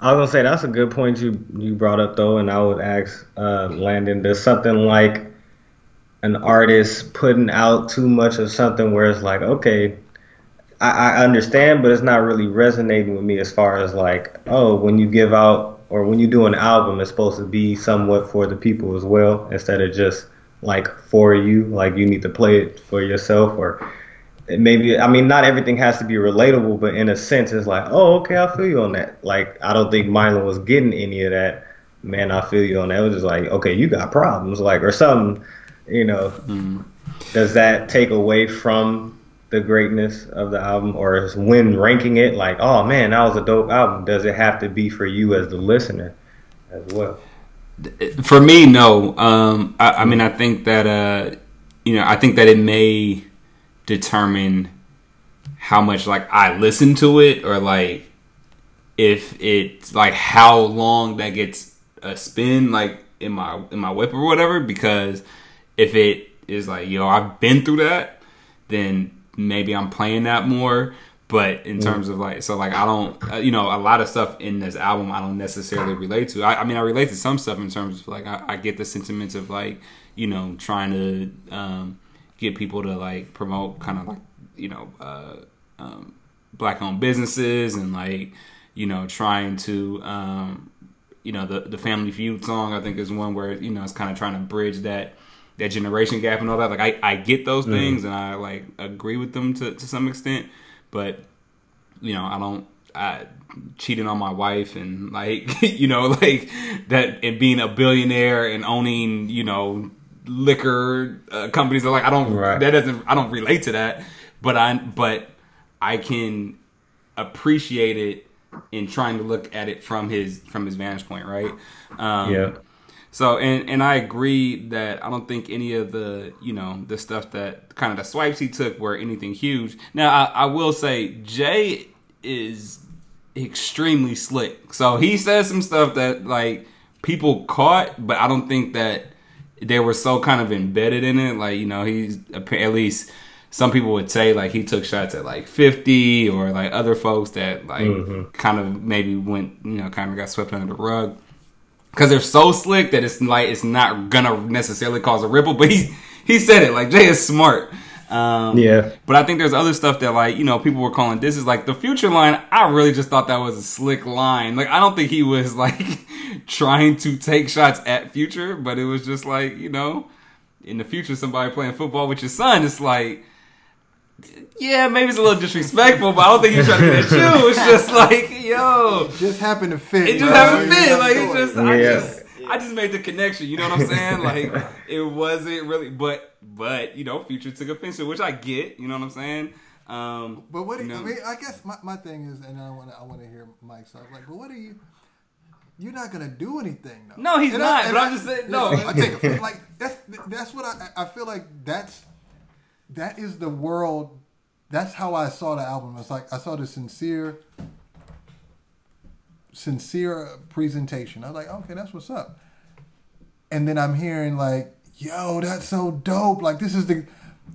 [SPEAKER 2] I was gonna say that's a good point you you brought up though, and I would ask uh, Landon, does something like an artist putting out too much of something where it's like, okay, I, I understand, but it's not really resonating with me as far as like, oh, when you give out or when you do an album, it's supposed to be somewhat for the people as well, instead of just like for you, like you need to play it for yourself or maybe I mean not everything has to be relatable, but in a sense it's like, oh okay, I feel you on that. Like I don't think Mylon was getting any of that. Man, I feel you on that. It was just like, okay, you got problems, like or something, you know. Mm. Does that take away from the greatness of the album, or is when ranking it like, oh man, that was a dope album? Does it have to be for you as the listener as well?
[SPEAKER 1] For me, no. Um, I, I mean, I think that uh, you know, I think that it may determine how much like I listen to it or like if it's like how long that gets a spin like in my in my whip or whatever because if it is like yo I've been through that then maybe I'm playing that more but in mm. terms of like so like I don't uh, you know a lot of stuff in this album I don't necessarily relate to I, I mean I relate to some stuff in terms of like I, I, get the sentiments of like you know trying to um get people to like promote kind of like you know uh, um, black owned businesses and like you know trying to um, you know the the Family Feud song I think is one where you know it's kind of trying to bridge that that generation gap and all that. Like I, I get those mm things and I like agree with them to, to some extent, but you know I don't I cheating on my wife and like you know like that and being a billionaire and owning you know liquor uh, companies are like I don't right. that doesn't I don't relate to that, but I but I can appreciate it in trying to look at it from his from his vantage point, right? Um, yeah. So and and I agree that I don't think any of the you know the stuff that kind of the swipes he took were anything huge. Now I, I will say Jay is extremely slick. So he says some stuff that like people caught, but I don't think that they were so kind of embedded in it. Like you know, he's at least some people would say like he took shots at like 50 or like other folks that like mm-hmm. kind of maybe went you know kind of got swept under the rug because they're so slick that it's like it's not gonna necessarily cause a ripple but he he said it like jay is smart um, yeah. But I think there's other stuff that like, you know, people were calling this is like the future line. I really just thought that was a slick line. Like I don't think he was like trying to take shots at future, but it was just like, you know, in the future somebody playing football with your son, it's like yeah, maybe it's a little disrespectful, but I don't think he's trying to get at you. It's just like, yo.
[SPEAKER 3] It just happened to fit.
[SPEAKER 1] It just happened to fit. Like it just I just I just made the connection. You know what I'm saying? Like it wasn't really, but but you know, Future took offense, which I get. You know what I'm saying? Um,
[SPEAKER 3] but what do you, know, I mean? I guess my, my thing is, and I want I want to hear Mike's stuff. Like, but what are you? You're not gonna do anything though.
[SPEAKER 1] No, he's and not. I, but I, am just saying. No, I
[SPEAKER 3] take it. Like that's that's what I I feel like that's that is the world. That's how I saw the album. It's like I saw the sincere sincere presentation. I was like, okay, that's what's up. And then I'm hearing like, yo, that's so dope. Like this is the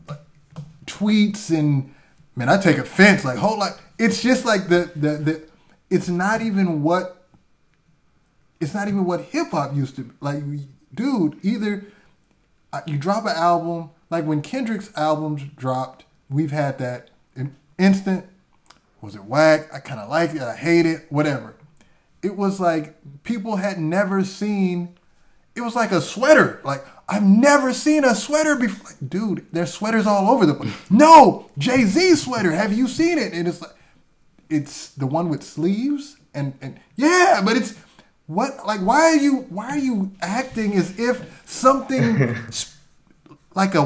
[SPEAKER 3] like, tweets and man, I take offense. Like, hold like it's just like the the the. It's not even what. It's not even what hip hop used to be. like, dude. Either uh, you drop an album like when Kendrick's albums dropped, we've had that instant. Was it whack? I kind of like it. I hate it. Whatever it was like people had never seen. It was like a sweater. Like, I've never seen a sweater before. Like, dude, there's sweaters all over the place. No, Jay Z sweater. Have you seen it? And it's like, it's the one with sleeves and and yeah, but it's what like why are you why are you acting as if something like a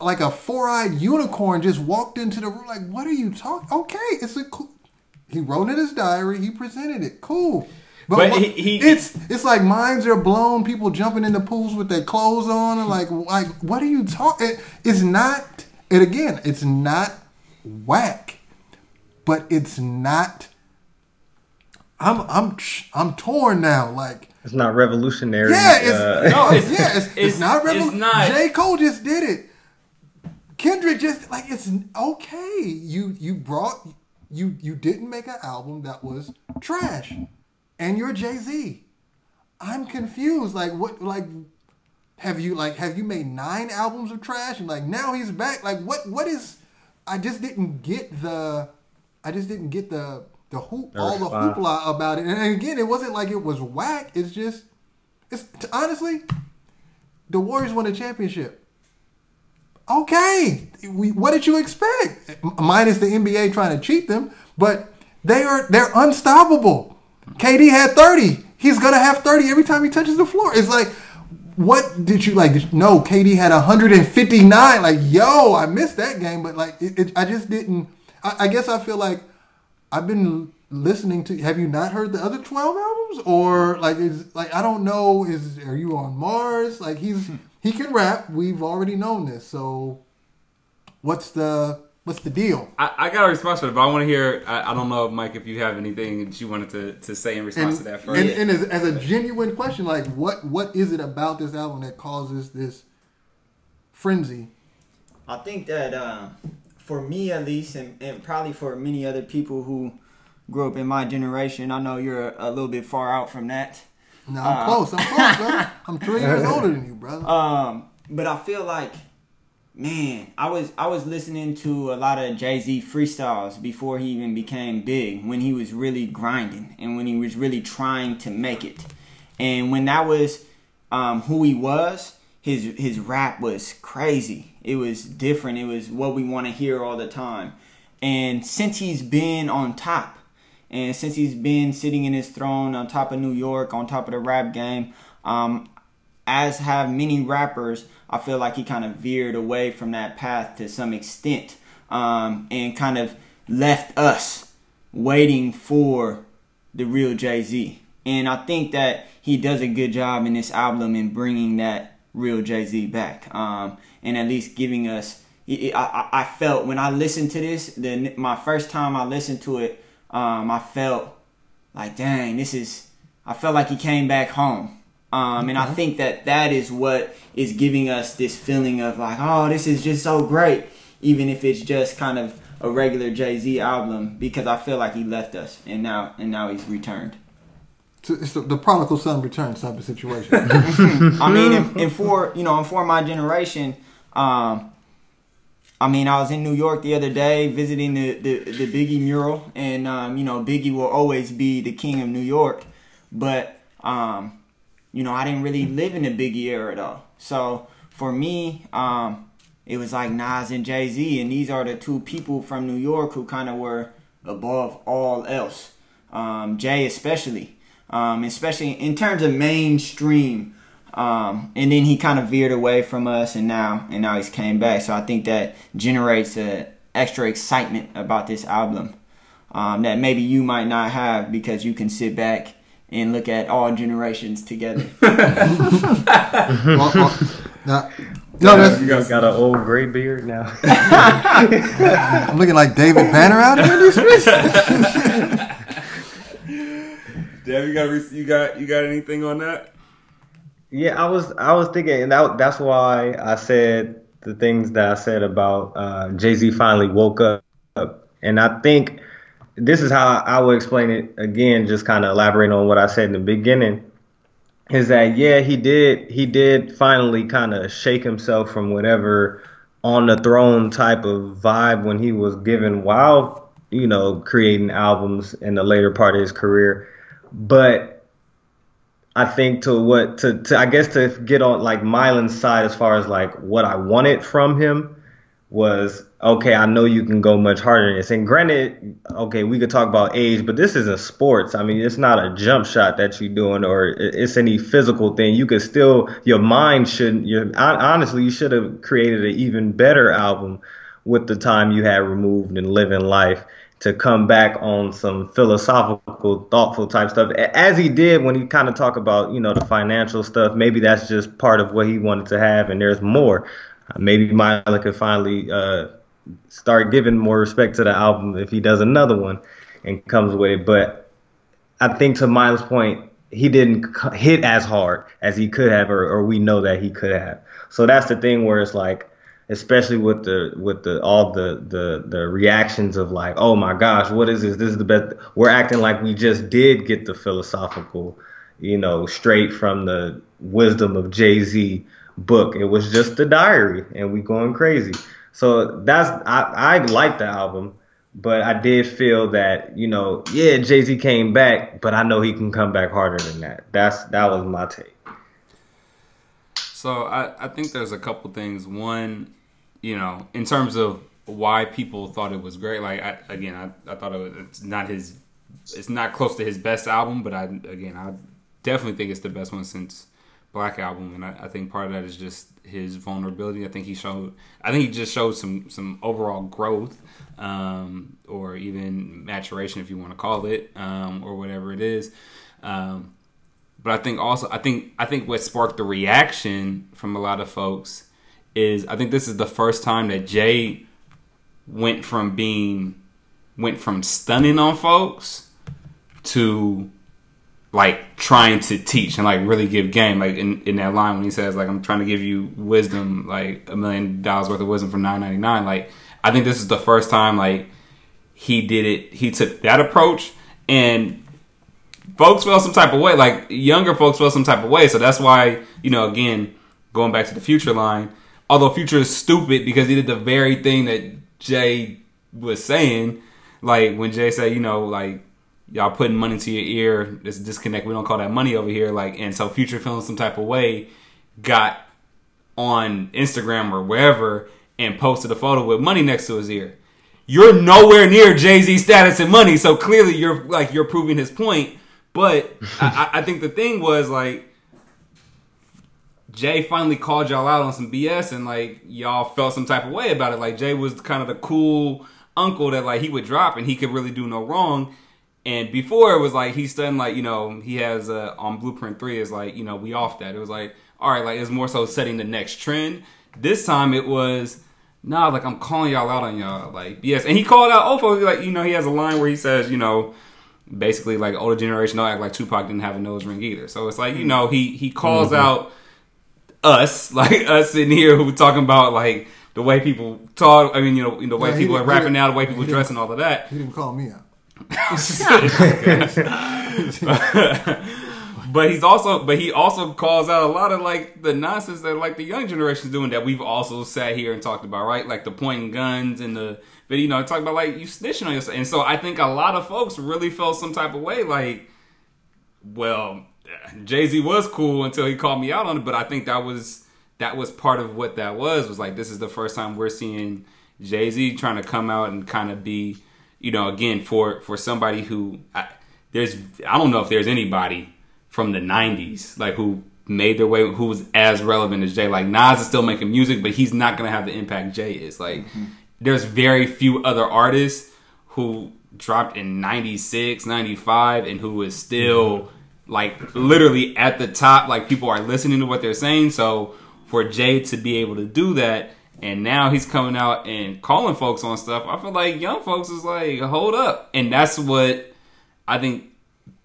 [SPEAKER 3] like a four-eyed unicorn just walked into the room like what are you talking okay it's a cool he wrote in his diary he presented it cool but,
[SPEAKER 1] But
[SPEAKER 3] what-
[SPEAKER 1] he- he-
[SPEAKER 3] it's it's like minds are blown people jumping in the pools with their clothes on and like like what are you talking it, it's not and again it's not whack but it's not I'm I'm I'm torn now like
[SPEAKER 2] It's not revolutionary.
[SPEAKER 3] yeah, it's
[SPEAKER 2] uh,
[SPEAKER 3] no, it's, yeah, it's, it's,
[SPEAKER 1] it's-
[SPEAKER 3] not
[SPEAKER 1] revolutionary.
[SPEAKER 3] revol- J. Cole just did it. Kendrick just like it's okay. You you brought you you didn't make an album that was trash, and you're Jay Z. I'm confused. Like what? Like have you like have you made nine albums of trash and like now he's back? Like what? What is? I just didn't get the. I just didn't get the the hoop all the hoopla about it. And again, it wasn't like it was whack. It's just it's honestly the Warriors won a championship. Okay, we, what did you expect? Minus the NBA trying to cheat them, but they are they're unstoppable. KD had thirty. He's gonna have thirty every time he touches the floor. It's like, what did you like? did- No, KD had 159. Like, yo, I missed that game, but like, it, it, I just didn't. I, I guess I feel like I've been listening to. Have you not heard the other 12 albums, or like, is like I don't know. Is are you on Mars? Like he's hmm. He can rap. We've already known this. So, what's the what's the deal?
[SPEAKER 1] I, I got a response for it, but I want to hear. I, I don't know, Mike, if you have anything that you wanted to, to say in response
[SPEAKER 3] And,
[SPEAKER 1] to that first.
[SPEAKER 3] and, and as, as a genuine question, like what what is it about this album that causes this frenzy?
[SPEAKER 4] I think that um, for me at least, and, and probably for many other people who grew up in my generation, I know you're a, little bit far out from that.
[SPEAKER 3] No, I'm
[SPEAKER 4] Uh.
[SPEAKER 3] close. I'm close, brother. I'm three years older than you, brother.
[SPEAKER 4] Um, but I feel like, man, I was I was listening to a lot of Jay Z freestyles before he even became big. When he was really grinding and when he was really trying to make it, and when that was um, who he was, his his rap was crazy. It was different. It was what we want to hear all the time. And since he's been on top, and since he's been sitting in his throne on top of New York, on top of the rap game, um, as have many rappers, I feel like he kind of veered away from that path to some extent um, and kind of left us waiting for the real Jay Z. And I think that he does a good job in this album in bringing that real Jay Z back um, and at least giving us. I, I, I felt when I listened to this, the my first time I listened to it, um, I felt like, dang, this is. I felt like he came back home. Um, and I think that that is what is giving us this feeling of like, oh, this is just so great, even if it's just kind of a regular Jay Z album, because I feel like he left us and now and now he's returned.
[SPEAKER 3] So It's the, the prodigal son returns type of situation.
[SPEAKER 4] I mean, and, and for you know, and for my generation, um, I mean, I was in New York the other day visiting the the, the Biggie mural, and um, you know, Biggie will always be the king of New York, but um, you know, I didn't really live in the Biggie era though. So for me, um, it was like Nas and Jay Z, and these are the two people from New York who kind of were above all else. Um, Jay especially, um, especially in terms of mainstream. Um, and then he kind of veered away from us, and now and now he's came back. So I think that generates a extra excitement about this album um, that maybe you might not have because you can sit back and look at all generations together.
[SPEAKER 3] Well, well, now- no, that's,
[SPEAKER 2] you got an old gray beard now.
[SPEAKER 3] I'm looking like David Banner out here in these streets.
[SPEAKER 1] Dev, you got you got you got anything on that?
[SPEAKER 2] Yeah, I was I was thinking, and that, that's why I said the things that I said about uh, Jay Z finally woke up, and I think this is how I would explain it again, just kind of elaborating on what I said in the beginning, is that yeah, he did he did finally kind of shake himself from whatever on the throne type of vibe when he was given while you know creating albums in the later part of his career, but I think to what to, to I guess to get on like Mylan's side as far as like what I wanted from him was okay, I know you can go much harder than this. And granted, okay, we could talk about age, but this isn't sports. I mean, it's not a jump shot that you're doing or it's any physical thing. You could still, your mind shouldn't. your honestly, you should have created an even better album with the time you had removed and living life to come back on some philosophical, thoughtful type stuff, as he did when he kind of talked about, you know, the financial stuff. Maybe that's just part of what he wanted to have, and there's more. maybe Mylan could finally uh, start giving more respect to the album if he does another one and comes with it. But I think to Miles' point, he didn't hit as hard as he could have, or, or we know that he could have. So that's the thing where it's like, especially with the with the all the the the reactions of like, oh my gosh, what is this? This is the best. We're acting like we just did get the philosophical, you know, straight from the wisdom of Jay Z book. It was just the diary, and we going crazy. So that's I, I like the album, but I did feel that you know yeah Jay Z came back, but I know he can come back harder than that. That's that was my take.
[SPEAKER 1] So I, I think there's a couple things. One, you know, in terms of why people thought it was great. Like I, again, I, I thought it was, it's not his, it's not close to his best album, but I again I definitely think it's the best one since Black Album, and I, I think part of that is just his vulnerability. I think he showed. I think he just showed some some overall growth, um, or even maturation, if you want to call it, um, or whatever it is. Um, but I think also, I think I think what sparked the reaction from a lot of folks is I think this is the first time that Jay went from being went from stunning on folks to like trying to teach and like really give game. Like in, in that line when he says like i'm trying to give you wisdom like a million dollars worth of wisdom for 999 like i think this is the first time like he did it he took that approach. And folks felt some type of way like younger folks felt some type of way. So that's why you know again going back to the future line although future is stupid because he did the very thing that jay was saying like when jay said you know like y'all putting money to your ear. This disconnect. We don't call that money over here. Like, and so Future feeling some type of way got on Instagram or wherever and posted a photo with money next to his ear. You're nowhere near Jay Z status and money, so clearly you're like you're proving his point. But I, I think the thing was like Jay finally called y'all out on some BS and like y'all felt some type of way about it. Like Jay was kind of the cool uncle that like he would drop and he could really do no wrong. And before it was like he's done like you know he has uh, on Blueprint Three is like you know we off that it was like all right like it's more so setting the next trend. This time it was nah like I'm calling y'all out on y'all like yes and he called out Ofo like you know he has a line where he says you know basically like older generation don't act like Tupac didn't have a nose ring either. So it's like you know he he calls mm-hmm. out us like us in here who talking about like the way people talk. I mean you know the way yeah, people are rapping now, the way people dress and all of that.
[SPEAKER 3] He didn't call me out.
[SPEAKER 1] but he's also but he also calls out a lot of like the nonsense that like the young generation is doing that we've also sat here and talked about, right? Like the pointing guns and the but you know, talk about like you snitching on yourself. And so I think a lot of folks really felt some type of way like, well, Jay Z was cool until he called me out on it, but I think that was that was part of what that was was like this is the first time we're seeing Jay Z trying to come out and kind of be you know, again, for for somebody who I, there's, I don't know if there's anybody from the '90s like who made their way, who was as relevant as Jay. Like Nas is still making music, but he's not gonna have the impact Jay is. Like, mm-hmm. there's very few other artists who dropped in 96 95 and who is still mm-hmm. Like literally at the top like people are listening to what they're saying so for jay to be able to do that and now he's coming out and calling folks on stuff. I feel like young folks is like, hold up. And that's what I think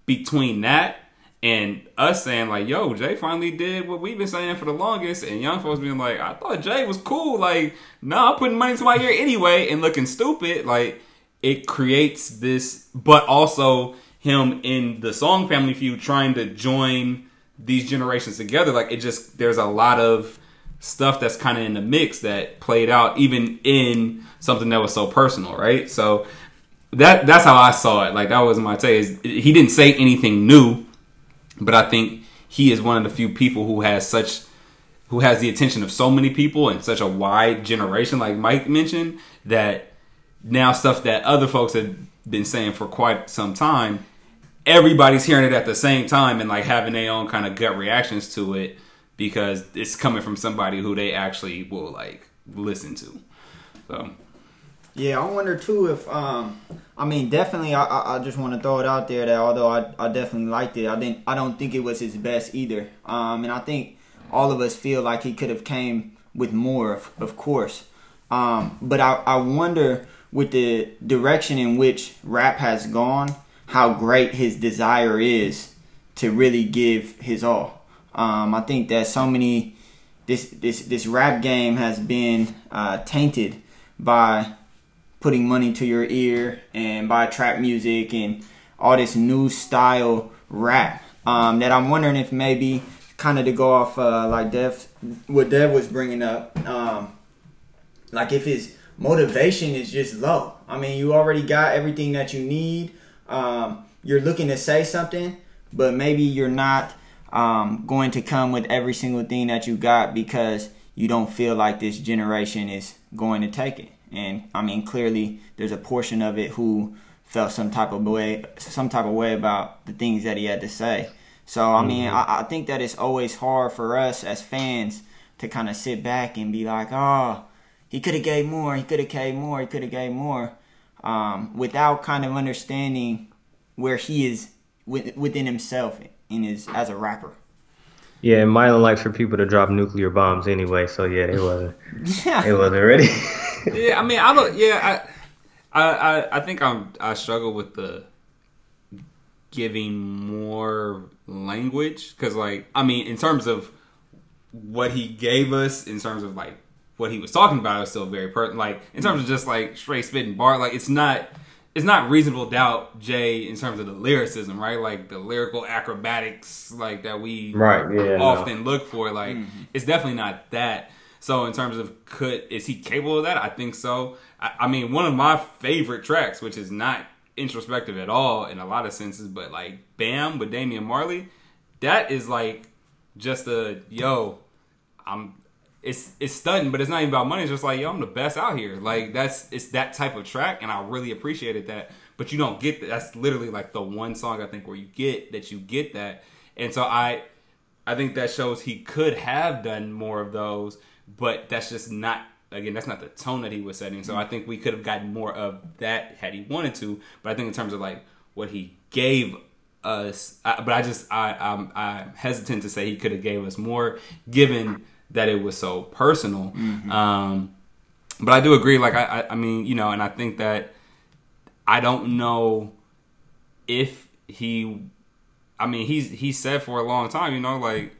[SPEAKER 1] between that and us saying like, yo, Jay finally did what we've been saying for the longest, and young folks being like, I thought Jay was cool. Like, no, nah, I'm putting money to my ear anyway and looking stupid. Like, it creates this, but also him in the song family feud trying to join these generations together. Like, it just, there's a lot of stuff that's kind of in the mix that played out even in something that was so personal, right? So that that's how I saw it. Like that was my take. Is he didn't say anything new, but I think he is one of the few people who has such who has the attention of so many people and such a wide generation, like Mike mentioned, that now stuff that other folks have been saying for quite some time, everybody's hearing it at the same time and like having their own kind of gut reactions to it because it's coming from somebody who they actually will like listen to. So
[SPEAKER 4] yeah, I wonder too if um, I mean definitely I, I, just want to throw it out there that although I, I definitely liked it, I didn't I don't think it was his best either. Um, and I think all of us feel like he could have came with more, of, of course. Um, but I, I wonder with the direction in which rap has gone, how great his desire is to really give his all. Um, I think that so many this this this rap game has been uh, tainted by putting money to your ear and by trap music and all this new style rap. Um, that I'm wondering if maybe kind of to go off uh, like Dev, what Dev was bringing up, um, like if his motivation is just low. I mean, you already got everything that you need. Um, you're looking to say something, but maybe you're not um, going to come with every single thing that you got because you don't feel like this generation is going to take it. And I mean, clearly, there's a portion of it who felt some type of way, some type of way about the things that he had to say. So I mean, mm-hmm. I, I, think that it's always hard for us as fans to kind of sit back and be like, oh, he could have gave more, he could have gave more, he could have gave more, um, without kind of understanding where he is within himself in his as a rapper.
[SPEAKER 2] Yeah, and Mylan likes for people to drop nuclear bombs anyway, so yeah, it wasn't. yeah. It wasn't ready.
[SPEAKER 1] yeah, I mean, I don't. Yeah, I, I, I think I'm. I struggle with the giving more language because, like, I mean, in terms of what he gave us, in terms of like what he was talking about, is still very pertinent. Like, in terms of just like straight spitting bar, like it's not it's not reasonable doubt Jay in terms of the lyricism, right? Like the lyrical acrobatics, like that we
[SPEAKER 2] right, yeah,
[SPEAKER 1] often no. look for. Like mm-hmm. it's definitely not that. So in terms of could is he capable of that? I think so. I, I, mean, one of my favorite tracks, which is not introspective at all in a lot of senses, but like Bam with Damian Marley, that is like just a yo. I'm it's it's stunning, but it's not even about money. It's just like yo, I'm the best out here. Like that's it's that type of track, and I really appreciated that. But you don't get that. That's literally like the one song I think where you get that you get that, and so I I think that shows he could have done more of those, but that's just not again that's not the tone that he was setting. So I think we could have gotten more of that had he wanted to. But I think in terms of like what he gave us, I, but I just I I'm, I'm hesitant to say he could have gave us more given that it was so personal. Mm-hmm. Um, but I do agree. Like I, I, I mean, you know, and I think that I don't know if he. I mean, he's he said for a long time, you know, like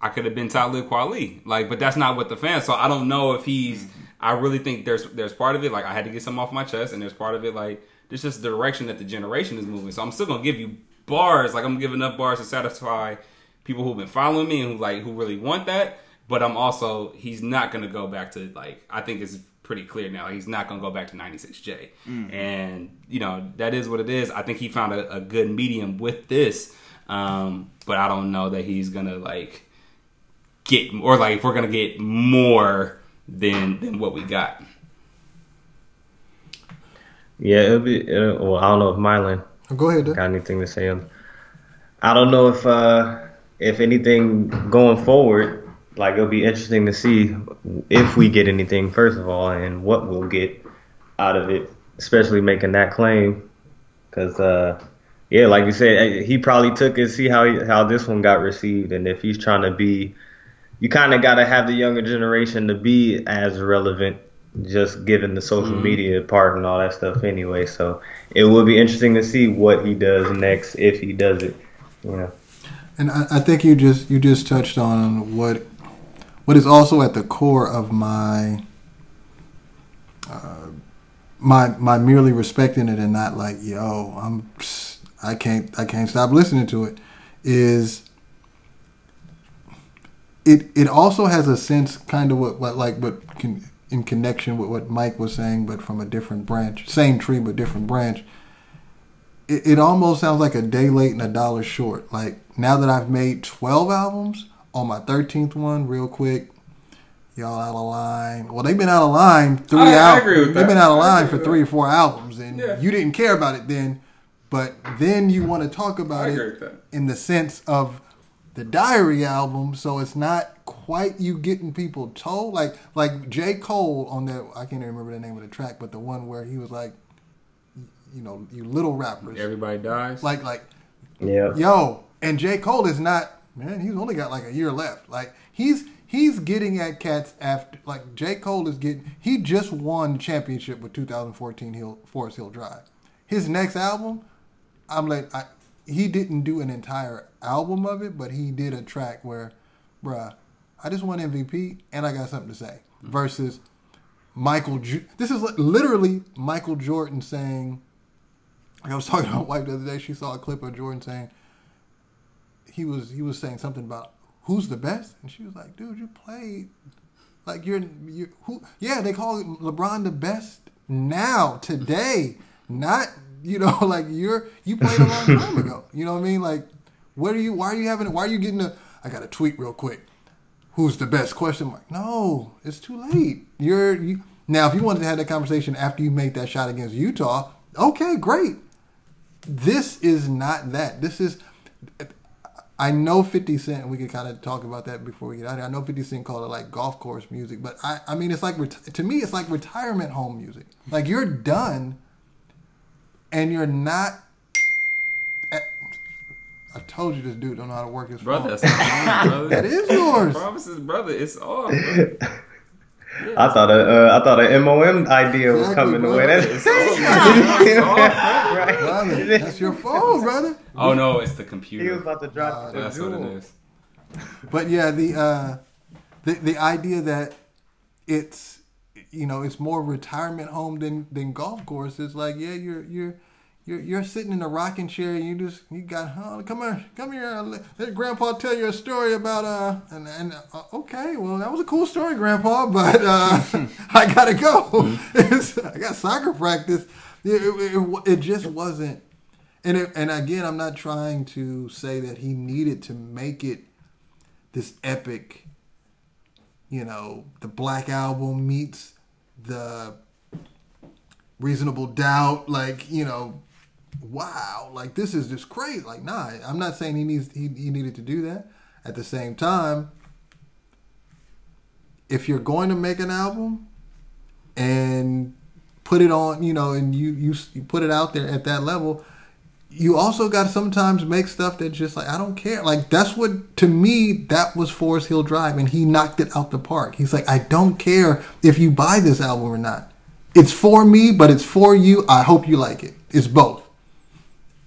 [SPEAKER 1] I could have been Talib Kweli, like, but that's not what the fans. So I don't know if he's. Mm-hmm. I really think there's there's part of it like I had to get some off my chest, and there's part of it like there's just the direction that the generation is moving. So I'm still gonna give you bars, like I'm giving up bars to satisfy people who've been following me and who like who really want that. But I'm also he's not gonna go back to like I think it's pretty clear now he's not gonna go back to 96J. Mm-hmm. And you know that is what it is. I think he found a, a good medium with this, um, but I don't know that he's gonna like get or like if we're gonna get more than than what we got.
[SPEAKER 2] Yeah, it'll be. It'll, well, I don't know if Mylan.
[SPEAKER 3] Go ahead.
[SPEAKER 2] Got anything to say? I don't know if uh, if anything going forward, like it'll be interesting to see if we get anything first of all, and what we'll get out of it, especially making that claim, because uh, yeah, like you said, he probably took it, see how he, how this one got received, and if he's trying to be, you kind of got to have the younger generation to be as relevant just given the social mm-hmm. media part and all that stuff anyway. So it will be interesting to see what he does next if he does it. You know.
[SPEAKER 3] And I, I, think you just you just touched on what what is also at the core of my uh, my my merely respecting it and not like yo I'm I can't I can't stop listening to it is it it also has a sense kind of what, what like what can in connection with what Mike was saying but from a different branch same tree but different branch it, it almost sounds like a day late and a dollar short. Like now that I've made twelve albums on my thirteenth one, real quick, y'all out of line. Well, they've been out of line three
[SPEAKER 1] I- I
[SPEAKER 3] albums.
[SPEAKER 1] agree with
[SPEAKER 3] They've
[SPEAKER 1] that.
[SPEAKER 3] been out of line for three or four albums, and
[SPEAKER 1] Yeah.
[SPEAKER 3] you didn't care about it then. But then you want to talk about
[SPEAKER 1] I
[SPEAKER 3] it
[SPEAKER 1] agree with that.
[SPEAKER 3] in the sense of the Diary album, so it's not quite you getting people told like like J Cole on that. I can't even remember the name of the track, but the one where he was like, you know, you little rappers,
[SPEAKER 1] Everybody dies.
[SPEAKER 3] like like
[SPEAKER 2] Yeah.
[SPEAKER 3] yo, and J Cole is not man. He's only got like a year left. Like he's he's getting at cats after like J Cole is getting. He just won championship with 2014 Hill Forest Hills Drive. His next album, I'm like, I, he didn't do an entire album of it, but he did a track where, bruh, I just won MVP and I got something to say. Mm-hmm. Versus Michael, this is literally Michael Jordan saying. Like I was talking to my wife the other day. She saw a clip of Jordan saying he was he was saying something about who's the best, and she was like, "Dude, you played like you're you who? Yeah, they call LeBron the best now today, not you know like you're you played a long time ago. You know what I mean? Like, what are you? Why are you having? Why are you getting a? I got to tweet real quick. Who's the best? Question mark. No, it's too late. You're you now. If you wanted to have that conversation after you make that shot against Utah, okay, great. This is not that. This is. I know 50 Cent, and we could kind of talk about that before we get out of here. I know 50 Cent called it like golf course music, but I, I mean, it's like, reti- to me, it's like retirement home music. Like you're done and you're not. Eh, I told you this dude don't know how to work his
[SPEAKER 1] brother,
[SPEAKER 3] phone.
[SPEAKER 1] that's not mine, brother.
[SPEAKER 3] That is yours.
[SPEAKER 1] Promises, brother. It's off. Bro.
[SPEAKER 2] I thought a uh, I thought a MOM idea was
[SPEAKER 3] Exactly,
[SPEAKER 2] coming the
[SPEAKER 3] bro.
[SPEAKER 2] way. That's
[SPEAKER 1] It's off. It's off.
[SPEAKER 3] Brother, that's your phone, brother.
[SPEAKER 1] Oh no, it's the computer.
[SPEAKER 2] He was about to drop the
[SPEAKER 1] That's what it is.
[SPEAKER 3] But yeah, the uh, the the idea that it's you know it's more retirement home than than golf course. It's like yeah, you're you're. You're, you're sitting in a rocking chair. And you just you got oh, come here, come here. Let, Grandpa tell you a story about uh and and uh, okay, well that was a cool story, Grandpa, but uh, I gotta go. I got soccer practice. It, it, it, it just wasn't. And it, and again, I'm not trying to say that he needed to make it this epic, you know, the Black Album meets the Reasonable Doubt, like you know, wow, like this is just crazy. Like, nah, I'm not saying he needs he, he needed to do that. At the same time, if you're going to make an album and put it on, you know, and you you, you put it out there at that level, you also got to sometimes make stuff that's just like I don't care. Like that's what to me that was Forest Hills Drive, and he knocked it out the park. He's like, I don't care if you buy this album or not. It's for me, but it's for you. I hope you like it. It's both,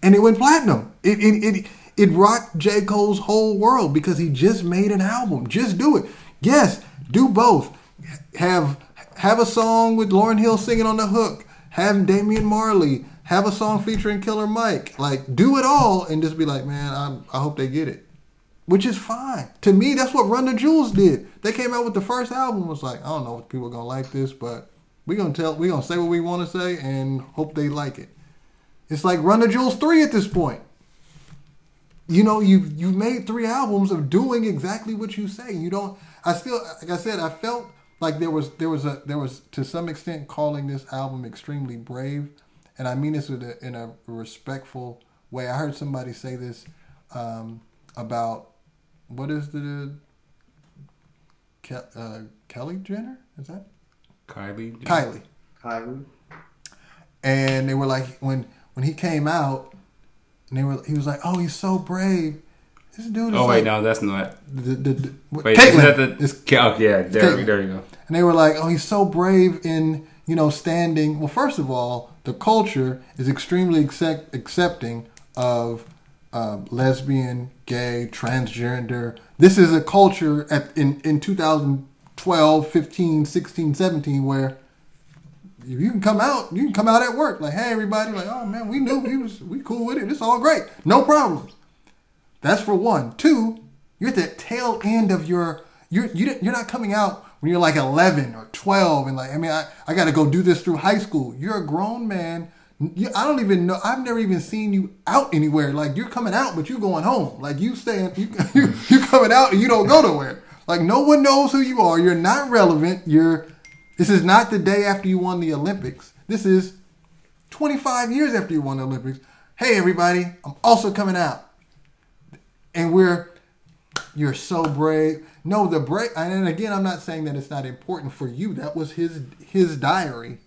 [SPEAKER 3] and it went platinum. It it it, it rocked J Cole's whole world because he just made an album. Just do it. Yes, do both. Have have a song with Lauryn Hill singing on the hook. Have Damian Marley. Have a song featuring Killer Mike. Like do it all and just be like, man, I, I hope they get it. Which is fine. To me, that's what Run the Jewels did. They came out with the first album. Was like, I don't know if people are gonna like this, but we gonna tell, we gonna say what we want to say and hope they like it. It's like Run the Jewels three at this point. You know, you've you've made three albums of doing exactly what you say. You don't. I still, like I said, I felt like there was there was a there was to some extent calling this album extremely brave, and I mean this in a, in a respectful way. I heard somebody say this um, about what is the Ke- uh, Kelly Jenner? Is that
[SPEAKER 1] Kylie.
[SPEAKER 3] Kylie?
[SPEAKER 2] Kylie.
[SPEAKER 3] and they were like when when he came out, and they were he was like, oh, he's so brave. This dude is
[SPEAKER 1] Oh wait,
[SPEAKER 3] like,
[SPEAKER 1] no, that's not.
[SPEAKER 3] the, the, the,
[SPEAKER 1] Wait, that the? Oh, yeah, there,
[SPEAKER 3] Caitlyn.
[SPEAKER 1] there you go.
[SPEAKER 3] and they were like, oh, he's so brave in you know standing. Well, first of all, the culture is extremely accept, accepting of um, lesbian, gay, transgender. This is a culture at in in 2012, 15, 16, 17 where you can come out, you can come out at work like, hey, everybody, like, oh man, we knew we was we cool with it. It's all great, no problems. That's for one. Two, you're at the tail end of your you're you, you're not coming out when you're like 11 or 12 and like I mean I, I got to go do this through high school. You're a grown man I don't even know. I've never even seen you out anywhere. Like you're coming out, but you're going home. Like you staying, you you, you coming out and you don't go nowhere. Like no one knows who you are. You're not relevant. You're. This is not the day after you won the Olympics. This is 25 years after you won the Olympics. Hey everybody, I'm also coming out, and we're. You're so brave. No, the brave. And again, I'm not saying that it's not important for you. That was his his diary,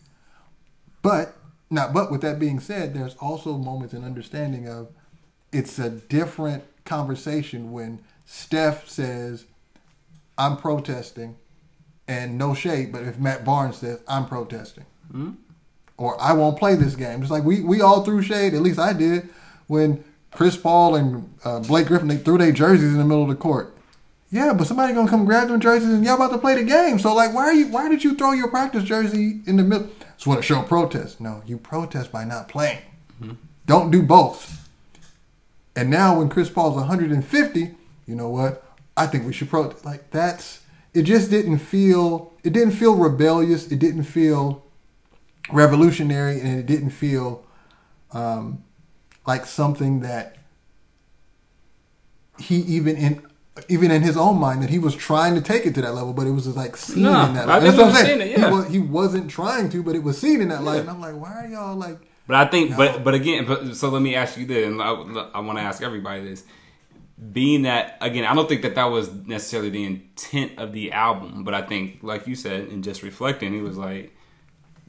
[SPEAKER 3] but now, but with that being said, there's also moments in understanding of it's a different conversation when Steph says, I'm protesting, and no shade, but if Matt Barnes says, I'm protesting, mm-hmm. or I won't play this game. It's like we, we all threw shade, at least I did, when Chris Paul and uh, Blake Griffin, they threw their jerseys in the middle of the court. Yeah, but somebody gonna come grab them jerseys and y'all about to play the game. So like, why are you? Why did you throw your practice jersey in the middle? It's what a show protest. No, you protest by not playing. Mm-hmm. Don't do both. And now when Chris Paul's 150, you know what? I think we should protest. Like that's it. Just didn't feel. It didn't feel rebellious. It didn't feel revolutionary, and it didn't feel um, like something that he even in even in his own mind that he was trying to take it to that level, but it was just like seen no, in that. light. That's what I'm saying. It, yeah. he, was, he wasn't trying to, but it was seen in that yeah. light. And I'm like, why are y'all like?
[SPEAKER 1] But I think, but but again, but so let me ask you this, and I, I want to ask everybody this. Being that again, I don't think that that was necessarily the intent of the album, but I think, like you said, and just reflecting, he was like,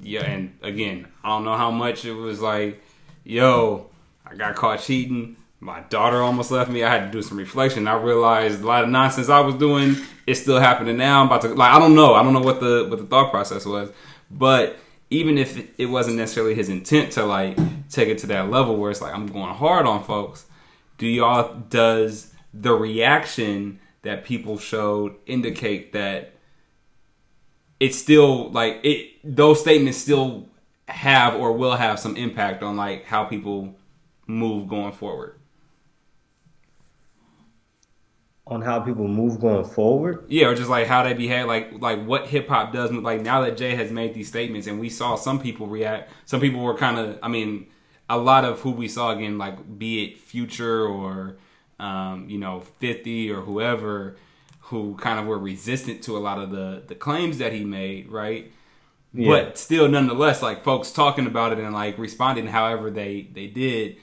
[SPEAKER 1] yeah. And again, I don't know how much it was like, yo, I got caught cheating my daughter almost left me. I had to do some reflection. I realized a lot of nonsense I was doing It's still happening now. I'm about to like I don't know. I don't know what the what the thought process was, but even if it wasn't necessarily his intent to like take it to that level where it's like I'm going hard on folks, do y'all does the reaction that people showed indicate that it's still like it those statements still have or will have some impact on like how people move going forward?
[SPEAKER 2] on how people move going forward.
[SPEAKER 1] Yeah, or just like how they behave, like like what hip hop does. Like now that Jay has made these statements, and we saw some people react. Some people were kind of, I mean, a lot of who we saw again, like be it Future or um, you know Fifty or whoever, who kind of were resistant to a lot of the the claims that he made, right? Yeah. But still, nonetheless, like folks talking about it and like responding however they they did,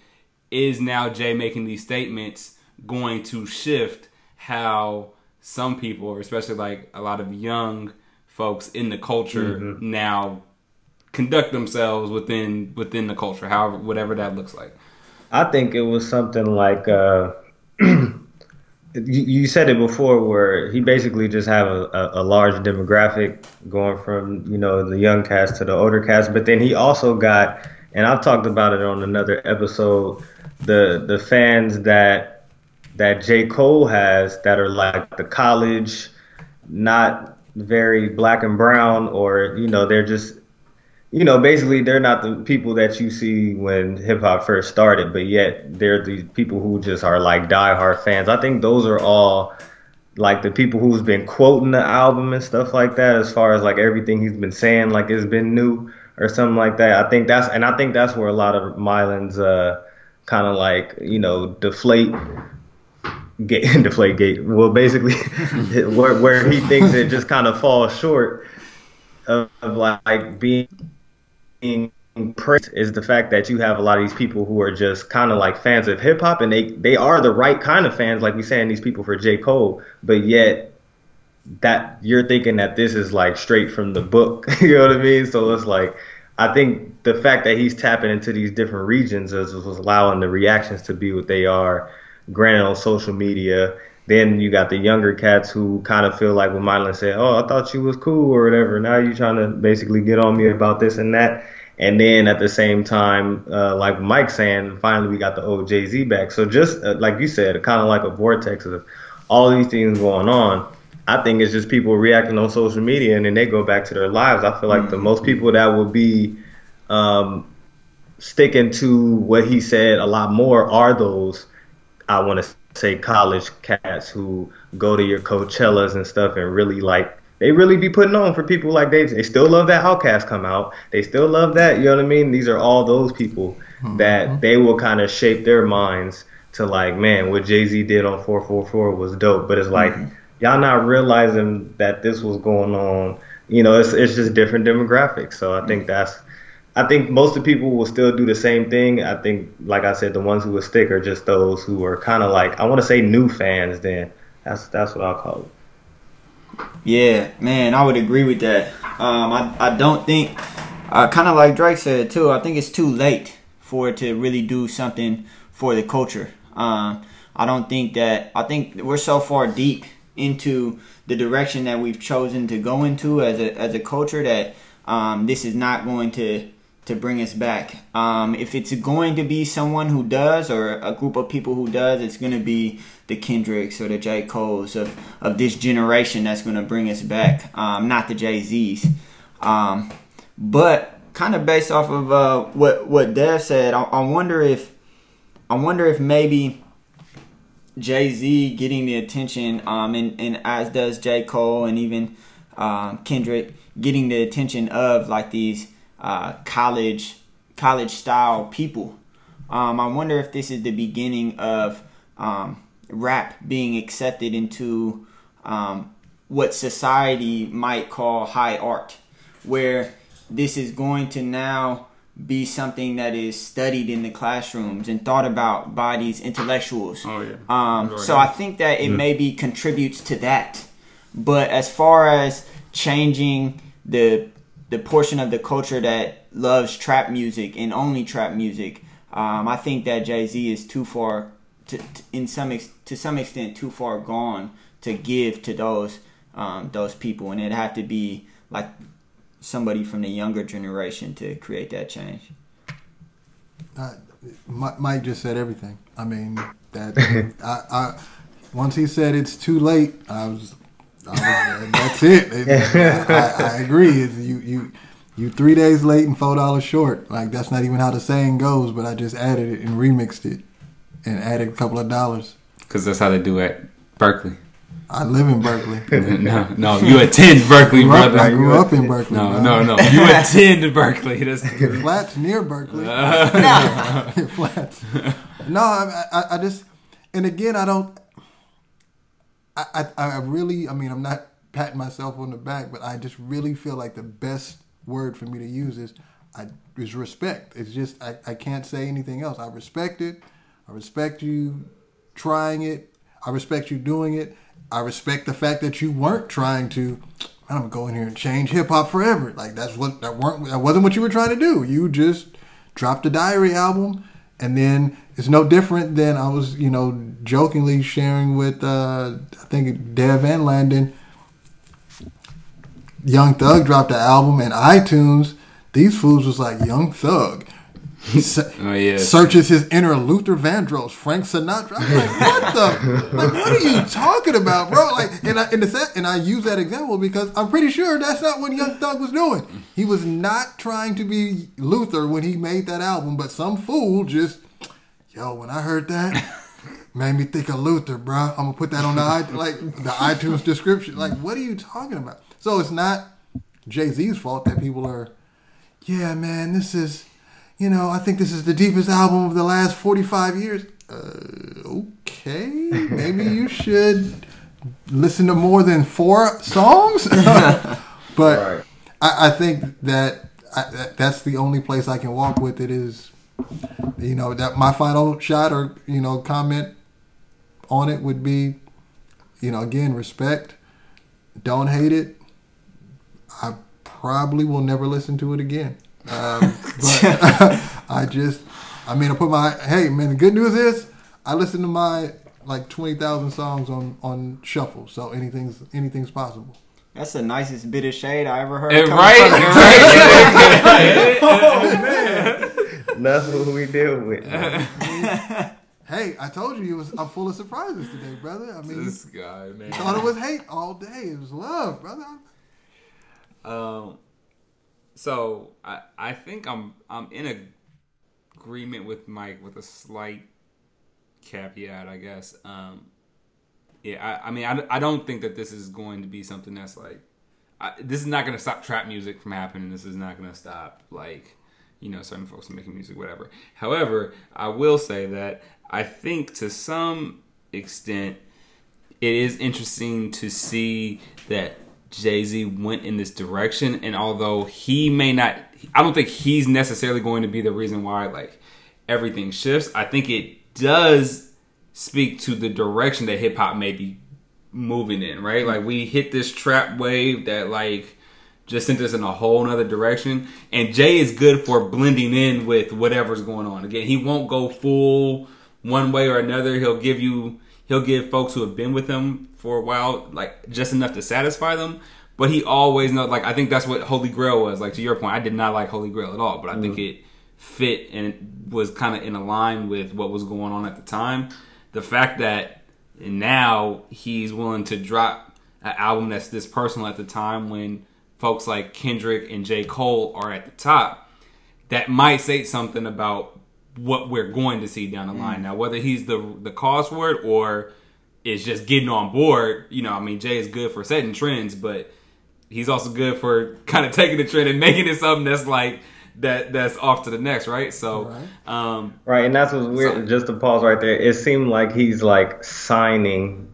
[SPEAKER 1] is now Jay making these statements going to shift how some people, especially like a lot of young folks in the culture mm-hmm. now conduct themselves within within the culture, however whatever that looks like.
[SPEAKER 2] I think it was something like uh, you, you, said it before, where he basically just have a, a, a, large demographic going from you know the young cast to the older cast, but then he also got, and I've talked about it on another episode, the the fans that that J. Cole has that are like the college, not very black and brown, or, you know, they're just, you know, basically they're not the people that you see when hip hop first started, but yet they're the people who just are like diehard fans. I think those are all like the people who's been quoting the album and stuff like that, as far as like everything he's been saying, like it's been new or something like that. I think that's, and I think that's where a lot of Mylan's, uh, kind of like, you know, deflate Gate, deflate gate. Well, basically, where, where he thinks it just kind of falls short of, of like being, being praised is the fact that you have a lot of these people who are just kind of like fans of hip hop, and they they are the right kind of fans, like we saying these people for J Cole, but yet that you're thinking that this is like straight from the book. you know what I mean? So it's like. I think the fact that he's tapping into these different regions is, is allowing the reactions to be what they are granted on social media. Then you got the younger cats who kind of feel like when Mylan said, "Oh, I thought you was cool" or whatever. Now you're trying to basically get on me about this and that. And then at the same time, uh, like Mike saying, finally we got the old Jay Z back. So just uh, like you said, kind of like a vortex of all these things going on. I think it's just people reacting on social media and then they go back to their lives. I feel like the most people that will be um, sticking to what he said a lot more are those I want to say college cats who go to your Coachellas and stuff and really like they really be putting on for people like they they still love that OutKast come out. They still love that, you know what I mean? These are all those people mm-hmm. that they will kind of shape their minds to like, man, what Jay Z did on 444 was dope. But it's like mm-hmm. y'all not realizing that this was going on. You know, it's it's just different demographics. So I think mm-hmm. that's I think most of the people will still do the same thing. I think, like I said, the ones who will stick are just those who are kind of like I want to say new fans. Then that's that's what I'll call it.
[SPEAKER 4] Yeah, man, I would agree with that. Um, I I don't think, uh, kind of like Drake said too. I think it's too late for it to really do something for the culture. Um, I don't think that. I think we're so far deep into the direction that we've chosen to go into as a as a culture that um, this is not going to to bring us back. Um, if it's going to be someone who does or a group of people who does, it's going to be the Kendricks or the J. Cole's of, of this generation that's going to bring us back, um, not the Jay Z's. Um, but kind of based off of uh, what what Dev said, I, I wonder if I wonder if maybe Jay Z getting the attention, um, and, and as does J. Cole and even um, Kendrick getting the attention of like these uh, college college style people. Um, I wonder if this is the beginning of um, rap being accepted into um, what society might call high art, where this is going to now be something that is studied in the classrooms and thought about by these intellectuals.
[SPEAKER 1] Oh yeah.
[SPEAKER 4] Um, so I think that it maybe contributes to that. But as far as changing the the portion of the culture that loves trap music and only trap music, um, I think that Jay Z is too far, to, to, in some ex, to some extent, too far gone to give to those um, those people, and it'd have to be like somebody from the younger generation to create that change.
[SPEAKER 3] Uh, Mike just said everything. I mean that I, I once he said it's too late, I was that's it. I, I, agree. You you you three days late and four dollars short. Like that's not even how the saying goes. But I just added it and remixed it and added a couple of dollars.
[SPEAKER 1] Because that's how they do at Berkeley.
[SPEAKER 3] I live in Berkeley.
[SPEAKER 1] no, no, you attend Berkeley, brother.
[SPEAKER 3] I grew up in Berkeley.
[SPEAKER 1] No, no, no, you attend Berkeley. That's
[SPEAKER 3] flats near Berkeley. Uh, flats. No, I, I, I just, and again, I don't. I, I, I really, I mean, I'm not patting myself on the back, but I just really feel like the best word for me to use is I is respect. It's just I, I can't say anything else. I respect it. I respect you trying it. I respect you doing it. I respect the fact that you weren't trying to. I'm gonna go in here and change hip hop forever. Like that's what that weren't that wasn't what you were trying to do. You just dropped a diary album and then it's no different than I was, you know, jokingly sharing with uh, I think Dev and Landon. Young Thug dropped an album in iTunes. These fools was like Young Thug.
[SPEAKER 1] oh, yeah.
[SPEAKER 3] Searches his inner Luther Vandross, Frank Sinatra. I'm like, what the? Like, what are you talking about, bro? Like, and I, in the and I use that example because I'm pretty sure that's not what Young Thug was doing. He was not trying to be Luther when he made that album, but some fool just, yo, when I heard that, made me think of Luther, bro. I'm gonna put that on the like the iTunes description. Like, what are you talking about? So it's not Jay Z's fault that people are, yeah, man, this is you know, I think this is the deepest album of the last 45 years. Uh, okay, maybe you should listen to more than four songs. but right. I, I, think that I, that's the only place I can walk with it is, you know, that my final shot or, you know, comment on it would be, you know, again, respect. Don't hate it. I probably will never listen to it again. Um, but I just, I mean, I put my hey man. The good news is I listen to my like twenty thousand songs on on shuffle, so anything's anything's possible.
[SPEAKER 4] That's the nicest bit of shade I ever heard.
[SPEAKER 1] right, right.
[SPEAKER 2] oh man, that's what we deal with.
[SPEAKER 3] hey, I told you, was, I'm full of surprises today, brother. I mean,
[SPEAKER 1] this guy, man,
[SPEAKER 3] thought it was hate all day. It was love, brother.
[SPEAKER 1] Um, so I I think I'm I'm in agreement with Mike with a slight caveat, I guess. Um, yeah, I, I mean, I, I don't think that this is going to be something that's like I, this is not going to stop trap music from happening. This is not going to stop like you know certain folks from making music, whatever. However, I will say that I think to some extent it is interesting to see that Jay Z went in this direction, and although he may not, I don't think he's necessarily going to be the reason why like everything shifts. I think it does speak to the direction that hip hop may be moving in, right? Like we hit this trap wave that like just sent us in a whole nother direction. And Jay is good for blending in with whatever's going on. Again, he won't go full one way or another. He'll give you he'll give folks who have been with him for a while like just enough to satisfy them. But he always knows like I think that's what Holy Grail was. Like to your point, I did not like Holy Grail at all, but I mm. think it fit and it was kind of in a line with what was going on at the time. The fact that now he's willing to drop an album that's this personal at the time when folks like Kendrick and J. Cole are at the top. That might say something about what we're going to see down the line. Mm. Now, whether he's the the cause for it or is just getting on board, you know, I mean, Jay is good for setting trends, but he's also good for kind of taking the trend and making it something that's like that that's off to the next, right? So, right, um,
[SPEAKER 2] right and that's what's weird. So, just to pause right there, it seemed like he's like signing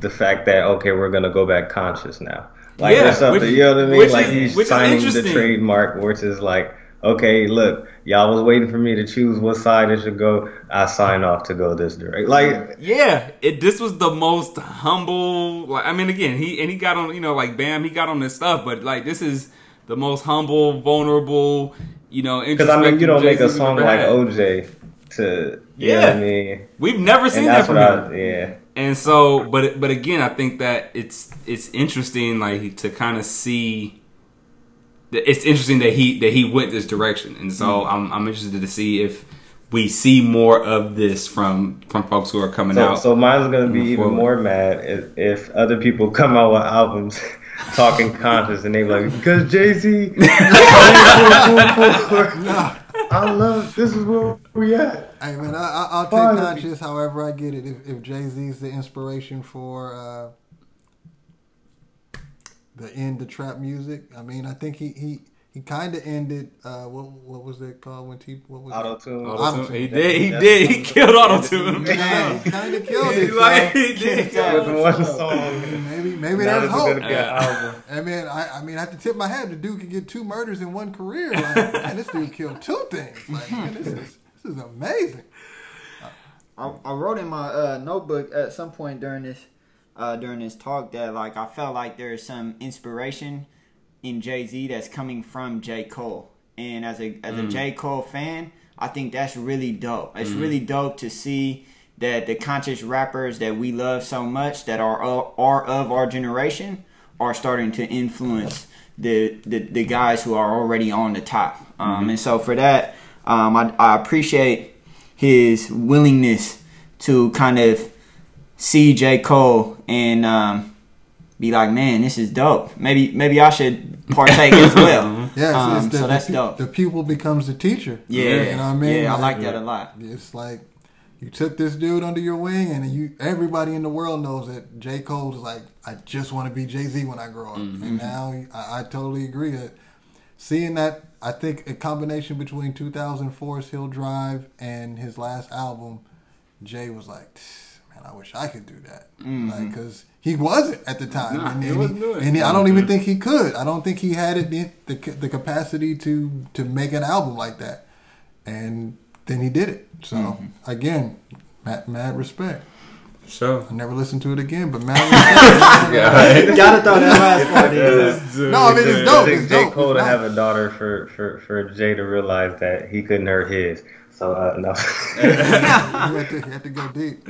[SPEAKER 2] the fact that okay, we're gonna go back conscious now. Like yeah, or something, which, you know what I mean? Like is, he's signing the trademark, which is like, okay, look, y'all was waiting for me to choose what side it should go. I sign off to go this direction. Like,
[SPEAKER 1] yeah, it. This was the most humble. Like, I mean, again, he and he got on, you know, like, bam, he got on this stuff, but like, this is the most humble, vulnerable, you know,
[SPEAKER 2] because I mean, you don't make a song like had. OJ to, yeah. I mean,
[SPEAKER 1] we've never seen that from him. Yeah. And so, but but again, I think that it's it's interesting, like to kind of see. It's interesting that he that he went this direction, and so mm-hmm. I'm I'm interested to see if we see more of this from from folks who are coming
[SPEAKER 2] so,
[SPEAKER 1] out.
[SPEAKER 2] So mine's gonna be even more mad if, if other people come out with albums talking conscious, and they like, because Jay Z. I love this is where we at.
[SPEAKER 3] Hey man, I, will take conscious. However, I get it. If, if Jay Z's the inspiration for uh, the end of trap music, I mean, I think he he he kind of ended. Uh, what what was that called when he what was
[SPEAKER 2] auto tune?
[SPEAKER 1] Auto tune. He did. He did. He killed auto tune.
[SPEAKER 3] Yeah, he kind of killed it. Like he did.
[SPEAKER 2] With one song.
[SPEAKER 3] Maybe maybe there's hope. Yeah. I mean, I I mean, I have to tip my hat. The dude could get two murders in one career. Like, man, this dude killed two things. Like, man, this is this is amazing.
[SPEAKER 4] I, I wrote in my uh, notebook at some point during this uh, during this talk that like I felt like there is some inspiration in Jay Z that's coming from J Cole, and as a as a mm. J Cole fan, I think that's really dope. It's mm. really dope to see that the conscious rappers that we love so much that are are of our generation are starting to influence the the, the guys who are already on the top. Um, mm-hmm. And so for that, um, I, I appreciate his willingness to kind of see J Cole and um, be like, man, this is dope. Maybe maybe I should partake as well.
[SPEAKER 3] yeah, um, the, so that's the, dope. The pupil becomes the teacher.
[SPEAKER 4] Yeah, you know what I mean. Yeah, like, I like that a lot.
[SPEAKER 3] It's like you took this dude under your wing, and you everybody in the world knows that J Cole is like, I just want to be Jay Z when I grow up. Mm-hmm. And now I, I, totally agree that seeing that, I think a combination between 2014 Forest Hills Drive and his last album, Jay was like, man, I wish I could do that, mm-hmm. like because he wasn't at the time.
[SPEAKER 1] Nah,
[SPEAKER 3] and,
[SPEAKER 1] he wasn't doing.
[SPEAKER 3] And he, I don't even think he could. I don't think he had it the, the, the capacity to to make an album like that. And then he did it. So mm-hmm. again, mad, mad respect.
[SPEAKER 1] So
[SPEAKER 3] I never listened to it again, but mad respect.
[SPEAKER 4] yeah. Gotta throw that last part
[SPEAKER 3] in. No, I mean it's dope. I think
[SPEAKER 2] it's J. Cole to have a daughter for, for, for Jay to realize that he couldn't hurt his. So uh, no.
[SPEAKER 3] you, had to, you had to go deep.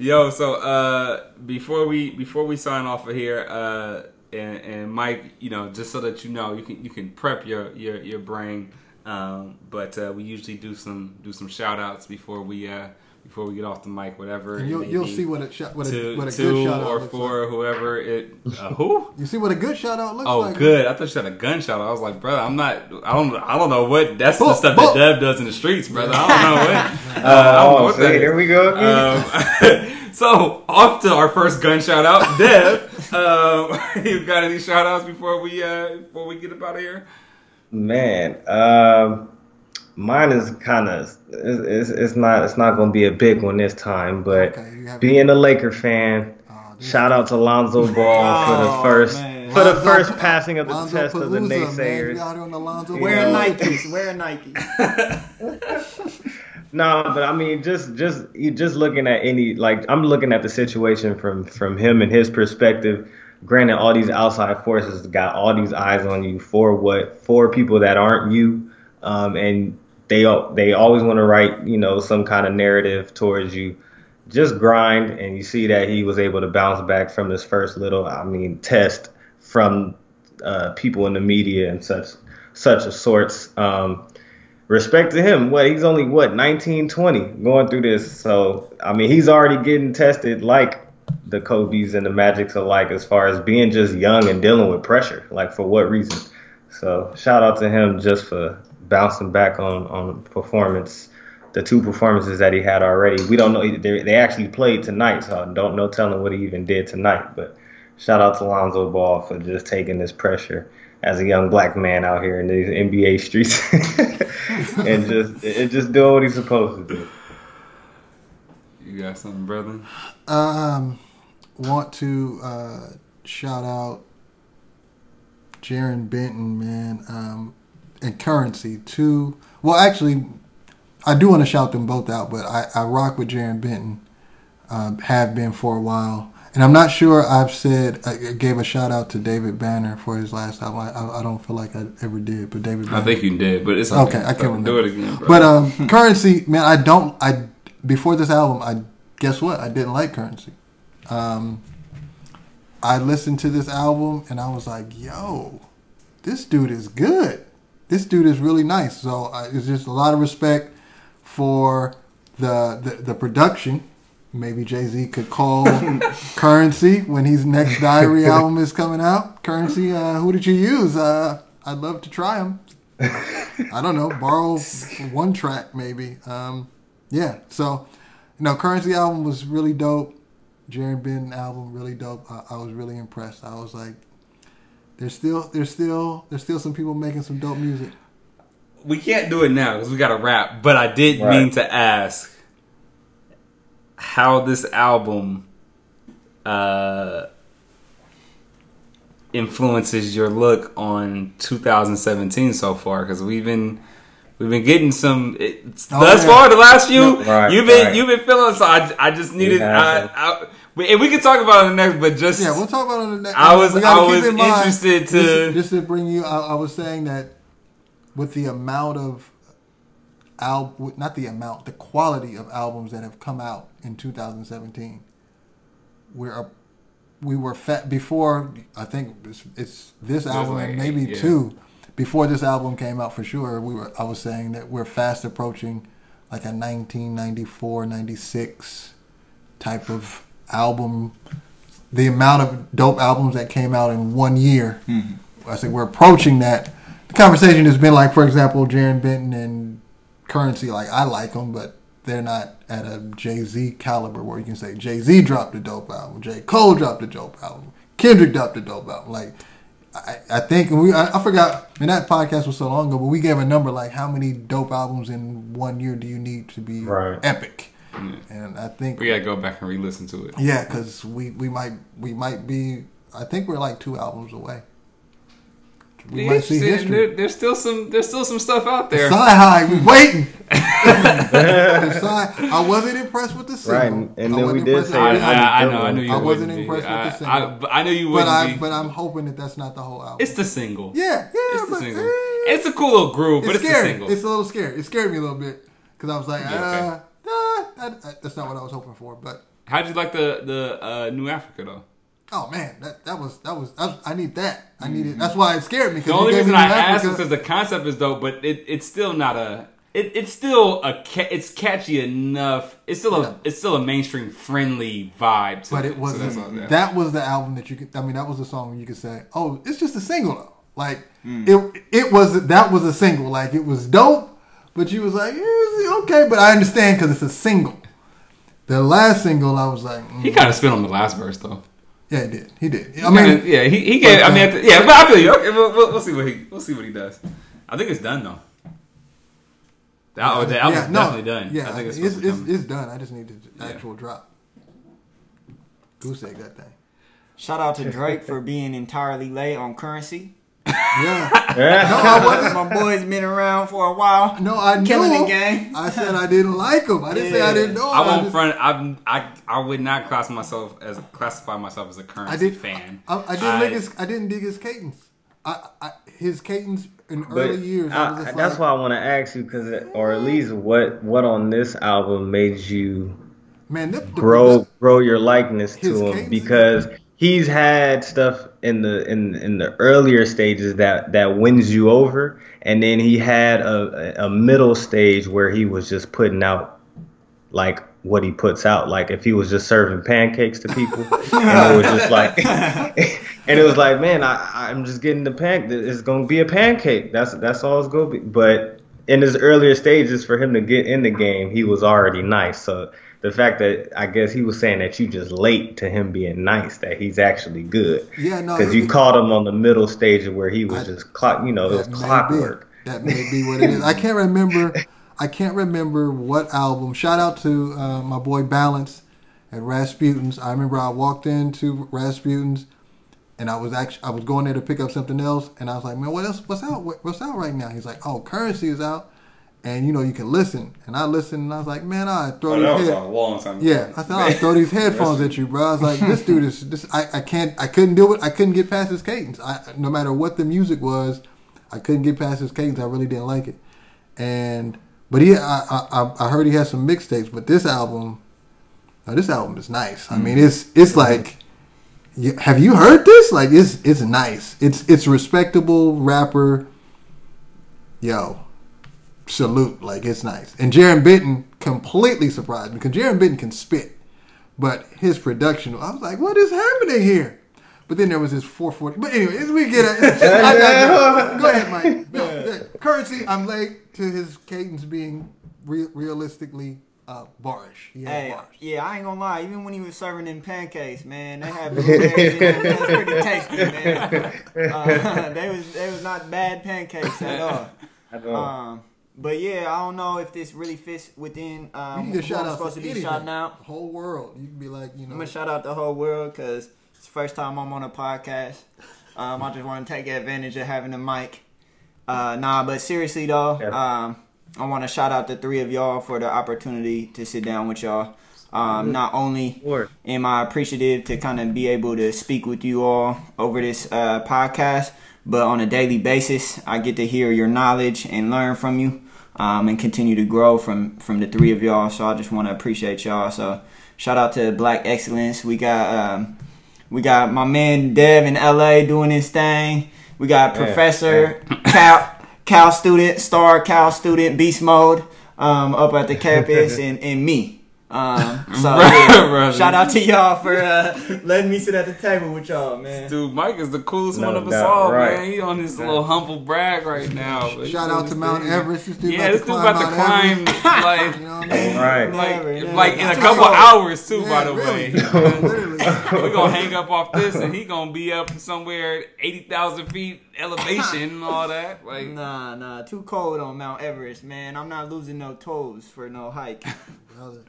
[SPEAKER 1] Yo, so uh, before we before we sign off of here, uh, and, and Mike, you know, just so that you know, you can you can prep your your your brain. Um, but uh, we usually do some do some shout outs before we uh, before we get off the mic, whatever.
[SPEAKER 3] And you'll, you'll see what a, sh- what
[SPEAKER 1] a,
[SPEAKER 3] what a
[SPEAKER 1] two
[SPEAKER 3] good shout out
[SPEAKER 1] or four, like. whoever it. Uh, who?
[SPEAKER 3] you see what a good shout out looks
[SPEAKER 1] oh,
[SPEAKER 3] like?
[SPEAKER 1] Oh, good. I thought you said a gun gunshot. I was like, brother, I'm not. I don't. I don't know what. That's the stuff that Dev does in the streets, brother. I don't know what. Uh, I don't know
[SPEAKER 2] what that. Here we go.
[SPEAKER 1] Um, So off to our first gun shout out, Dev. uh, you got any shout outs before we uh, before we get up out of here?
[SPEAKER 2] Man, um, mine is kind of it's, it's, it's not it's not gonna be a big one this time, but
[SPEAKER 3] Okay,
[SPEAKER 2] being a Laker fan,
[SPEAKER 3] Oh,
[SPEAKER 2] shout out to Lonzo Ball for the
[SPEAKER 4] Oh,
[SPEAKER 2] first
[SPEAKER 4] man.
[SPEAKER 2] for the
[SPEAKER 3] Lonzo-
[SPEAKER 2] first passing of the
[SPEAKER 3] Lonzo
[SPEAKER 2] test of the
[SPEAKER 3] Palooza, Man.
[SPEAKER 2] naysayers.
[SPEAKER 3] We out on the Lonzo
[SPEAKER 4] Wear
[SPEAKER 3] Palooza.
[SPEAKER 4] Nikes. Wear Nikes.
[SPEAKER 2] No, but I mean, just just just looking at any like I'm looking at the situation from from him and his perspective. Granted, all these outside forces got all these eyes on you for what for people that aren't you, um, and they they always want to write you know some kind of narrative towards you. Just grind, and you see that he was able to bounce back from his first little, I mean, test from uh, people in the media and such such a sorts. Um, respect to him. What he's only what 19, 20 going through this. So I mean, he's already getting tested like the Kobe's and the Magics alike as far as being just young and dealing with pressure. Like for what reason? So shout out to him just for bouncing back on on performance. The two performances that he had already. We don't know. They, they actually played tonight, so I don't know telling what he even did tonight. But shout out to Lonzo Ball for just taking this pressure as a young black man out here in these NBA streets and just and just doing what he's supposed to do.
[SPEAKER 1] You got something, brother?
[SPEAKER 3] Um, want to uh, shout out Jarren Benton, man, um, and Currency too. Well, actually, I do want to shout them both out, but I, I rock with Jarren Benton. Um, have been for a while, and I'm not sure I've said I gave a shout out to David Banner for his last album. I, I, I don't feel like I ever did, but David. Banner.
[SPEAKER 1] I think you did, but it's okay.
[SPEAKER 3] Okay, I can't
[SPEAKER 1] Do it again, bro.
[SPEAKER 3] But um, currency, man, I don't. I before this album, I guess what? I didn't like currency. Um, I listened to this album and I was like, "Yo, this dude is good. This dude is really nice." So I, it's just a lot of respect for the the, the production. Maybe Jay Z could call Currency when his next Diary album is coming out. Currency, uh, who did you use? Uh, I'd love to try him. I don't know, borrow one track maybe. Um, yeah, so you know, Currency album was really dope. Jarren Benton album really dope. I, I was really impressed. I was like, there's still there's still there's still some people making some dope music.
[SPEAKER 1] we can't do it now because we got to wrap. But I did
[SPEAKER 2] Right.
[SPEAKER 1] mean to ask how this album uh, influences your look on 2017 so far because we've been. We've been getting some it's,
[SPEAKER 3] Oh,
[SPEAKER 1] thus
[SPEAKER 3] yeah.
[SPEAKER 1] far. The last few,
[SPEAKER 2] Right,
[SPEAKER 1] you've been
[SPEAKER 2] right.
[SPEAKER 1] you've been feeling. So I, I just needed. I. I, we- and we can talk about it the next, but just
[SPEAKER 3] Yeah, we'll talk about it on the next.
[SPEAKER 1] I was- I was
[SPEAKER 3] in mind,
[SPEAKER 1] interested to-
[SPEAKER 3] just, just to bring you. I, I was saying that with the amount of al, not the amount, the quality of albums that have come out in 2017, we're a, we were fat before. I think it's, it's this album
[SPEAKER 1] like
[SPEAKER 3] and maybe
[SPEAKER 1] eight, yeah.
[SPEAKER 3] two. Before this album came out, for sure, we were. I was saying that we're fast approaching like a 1994, 96 type of album the amount of dope albums that came out in one year. Mm-hmm. I think we're approaching that. The conversation has been like, for example, Jarren Benton and Currency. Like, I like them, but they're not at a Jay Z caliber where you can say Jay Z dropped a dope album, J Cole dropped a dope album, Kendrick dropped a dope album. Like, I, I think we I, I forgot. And that podcast was so long ago, but we gave a number like how many dope albums in one year do you need to be
[SPEAKER 2] Right.
[SPEAKER 3] epic? And I think
[SPEAKER 1] we gotta go back and re-listen to it.
[SPEAKER 3] yeah, because we, we might we might be. I think we're like two albums away. We might see history.
[SPEAKER 1] There, there's still some there's still some stuff out there.
[SPEAKER 3] Sci high, we waiting. Sci- I wasn't impressed with the single.
[SPEAKER 2] Right, and then
[SPEAKER 3] I
[SPEAKER 2] we
[SPEAKER 3] wasn't
[SPEAKER 2] did
[SPEAKER 3] impressed
[SPEAKER 2] say
[SPEAKER 1] I,
[SPEAKER 3] with
[SPEAKER 2] we
[SPEAKER 3] the
[SPEAKER 2] had
[SPEAKER 1] I, I
[SPEAKER 2] a
[SPEAKER 1] know, I knew you
[SPEAKER 3] I
[SPEAKER 1] wouldn't
[SPEAKER 3] wasn't
[SPEAKER 1] be.
[SPEAKER 3] impressed with the
[SPEAKER 1] I, I,
[SPEAKER 3] single.
[SPEAKER 1] I knew you
[SPEAKER 3] but
[SPEAKER 1] wouldn't
[SPEAKER 3] I
[SPEAKER 1] be.
[SPEAKER 3] but I'm hoping that that's not the whole album.
[SPEAKER 1] it's the single.
[SPEAKER 3] yeah, yeah,
[SPEAKER 1] it's the
[SPEAKER 3] but,
[SPEAKER 1] single.
[SPEAKER 3] eh,
[SPEAKER 1] It's a cool little groove, but
[SPEAKER 3] it's
[SPEAKER 1] it's the single.
[SPEAKER 3] It's a little scary. It scared me a little bit because I was like,
[SPEAKER 1] Yeah, okay.
[SPEAKER 3] uh, nah, that, that- that's not what I was hoping for. But
[SPEAKER 1] how did you like the the uh, New Africa though?
[SPEAKER 3] Oh man, that that was that was, that was I need that. I needed. That's why it scared me.
[SPEAKER 1] The only reason I asked is because the concept is dope, but it, it's still not a. It, it's still a. It's catchy enough. It's still a.
[SPEAKER 3] Yeah.
[SPEAKER 1] It's still a mainstream friendly vibe. To
[SPEAKER 3] But
[SPEAKER 1] it. So
[SPEAKER 3] wasn't.
[SPEAKER 1] all, yeah.
[SPEAKER 3] That was the album that you could. I mean, that was the song you could say, "Oh, it's just a single though." Like
[SPEAKER 1] Mm.
[SPEAKER 3] it. It was. That was a single. Like it was dope, but you was like, okay. But I understand because it's a single. The last single, I was like, mm,
[SPEAKER 1] He kind of spit on the last verse though.
[SPEAKER 3] Yeah, he did. He did. I
[SPEAKER 1] I
[SPEAKER 3] mean,
[SPEAKER 1] mean, yeah, he, he gave. I mean, at the, yeah, but I feel you. Okay, we'll, we'll, we'll see what he we'll see what he does. I think it's done though. The, al- the album's definitely done.
[SPEAKER 3] Yeah,
[SPEAKER 1] I think it's,
[SPEAKER 3] it's, it's, it's done. I just need the
[SPEAKER 1] Yeah.
[SPEAKER 3] actual drop. Goose egg that thing.
[SPEAKER 4] Shout out to Drake for being entirely late on currency.
[SPEAKER 3] Yeah.
[SPEAKER 2] Yeah.
[SPEAKER 3] No, I wasn't.
[SPEAKER 4] My boy's been around for a while.
[SPEAKER 3] No, I knew.
[SPEAKER 4] Killing the game.
[SPEAKER 3] I said I didn't like him. I didn't say I didn't know.
[SPEAKER 1] I won't
[SPEAKER 3] just-
[SPEAKER 1] front. I'm, I I would not class myself as classify myself as a currency
[SPEAKER 3] I did.
[SPEAKER 1] fan.
[SPEAKER 3] I, I didn't
[SPEAKER 1] I-
[SPEAKER 3] like his. I didn't dig his cadence. I, I his cadence in early years. I
[SPEAKER 2] I-
[SPEAKER 3] was
[SPEAKER 2] that's
[SPEAKER 3] like,
[SPEAKER 2] why I want to ask you, because or at least what what on this album made you
[SPEAKER 3] man, the, the,
[SPEAKER 2] grow grow your likeness to him?
[SPEAKER 3] cadence-
[SPEAKER 2] Because he's had stuff in the in in the earlier stages that that wins you over, and then he had a a middle stage where he was just putting out like what he puts out. Like if he was just serving pancakes to people, and it was just like, and it was like, man, I I'm just getting the pan. It's gonna be a pancake. That's that's all it's gonna be. But in his earlier stages, for him to get in the game, he was already nice. So the fact that I guess he was saying that you just late to him being nice, that he's actually good.
[SPEAKER 3] Yeah, no,
[SPEAKER 2] Because you caught him on the middle stage of where he was
[SPEAKER 3] I-
[SPEAKER 2] just clock. You know, it was clockwork.
[SPEAKER 3] Be, that may be what it is. I can't remember. I can't remember what album. Shout out to uh, my boy Balance at Rasputin's. I remember I walked into Rasputin's and I was actually I was going there to pick up something else, and I was like, man, what else? What's out? What- What's out right now? He's like, oh, Currency is out, and you know you can listen. And I listened, and I was like, man, I throw
[SPEAKER 1] Oh,
[SPEAKER 3] these
[SPEAKER 1] that was a long time. ago.
[SPEAKER 3] yeah, I thought I'd throw these headphones at you, bro. I was like, this dude is this. I, I can't. I couldn't do it. I couldn't get past his cadence. I no matter what the music was, I couldn't get past his cadence. I really didn't like it. And but he, I, I, I heard he has some mixtapes. But this album, this album is nice. I mean, mm. it's it's like, you- have you heard this? Like, it's it's nice. It's it's respectable rapper. Yo, salute. Like it's nice. And Jarren Benton completely surprised me because Jarren Benton can spit, but his production, I was like, what is happening here? But then there was this 440. But anyway, as we get it, go ahead, Mike. No, yeah. Currency, I'm late to his cadence being re- realistically uh, barish. He
[SPEAKER 4] Hey,
[SPEAKER 3] bars.
[SPEAKER 4] yeah, I ain't gonna lie. Even when he was serving them pancakes, man, they had blueberries in them. That was pretty tasty, man. Uh, they was they was not bad pancakes at all.
[SPEAKER 2] I don't-
[SPEAKER 4] Um, but yeah, I don't know if this really fits within
[SPEAKER 3] You
[SPEAKER 4] um,
[SPEAKER 3] can
[SPEAKER 4] who
[SPEAKER 3] shout
[SPEAKER 4] I'm
[SPEAKER 3] out
[SPEAKER 4] supposed to be
[SPEAKER 3] anything.
[SPEAKER 4] shouting out.
[SPEAKER 3] The whole world. You can be like, you know.
[SPEAKER 4] I'm gonna shout out the whole world because it's the first time I'm on a podcast. Um, I just want to take advantage of having the mic. Uh, nah, but seriously though,
[SPEAKER 2] Yeah.
[SPEAKER 4] um, I want to shout out the three of y'all for the opportunity to sit down with y'all. Um, not only am I appreciative to kind of be able to speak with you all over this uh, podcast, but on a daily basis, I get to hear your knowledge and learn from you, um, and continue to grow from from the three of y'all. So I just want to appreciate y'all. So shout out to Black Excellence. We got um, we got my man Dev in LA doing his thing. We got
[SPEAKER 2] Yeah,
[SPEAKER 4] Professor Cal Cal student, star Cal student, beast mode, um, up at the campus, and, and me. Um, so yeah, shout out to y'all for uh, letting me sit at the table with y'all, man.
[SPEAKER 1] Dude, Mike is the coolest
[SPEAKER 2] No
[SPEAKER 1] one of us
[SPEAKER 2] doubt,
[SPEAKER 1] all,
[SPEAKER 2] right.
[SPEAKER 1] man. He on his little humble brag right now.
[SPEAKER 3] Shout out to Mount
[SPEAKER 1] thing.
[SPEAKER 3] Everest. This dude
[SPEAKER 1] Yeah,
[SPEAKER 3] about
[SPEAKER 1] this
[SPEAKER 3] to
[SPEAKER 1] dude
[SPEAKER 3] climb
[SPEAKER 1] about to climb like
[SPEAKER 3] You know what I mean?
[SPEAKER 2] Right.
[SPEAKER 1] like,
[SPEAKER 4] Never, never.
[SPEAKER 1] like in a couple
[SPEAKER 3] all.
[SPEAKER 1] hours too.
[SPEAKER 3] Yeah,
[SPEAKER 1] by the
[SPEAKER 3] really.
[SPEAKER 1] way, we're gonna hang up off this, and he gonna be up somewhere eighty thousand feet elevation and all that. Like,
[SPEAKER 4] Nah, nah, too cold on Mount Everest, man. I'm not losing no toes for no hike.
[SPEAKER 3] Brother.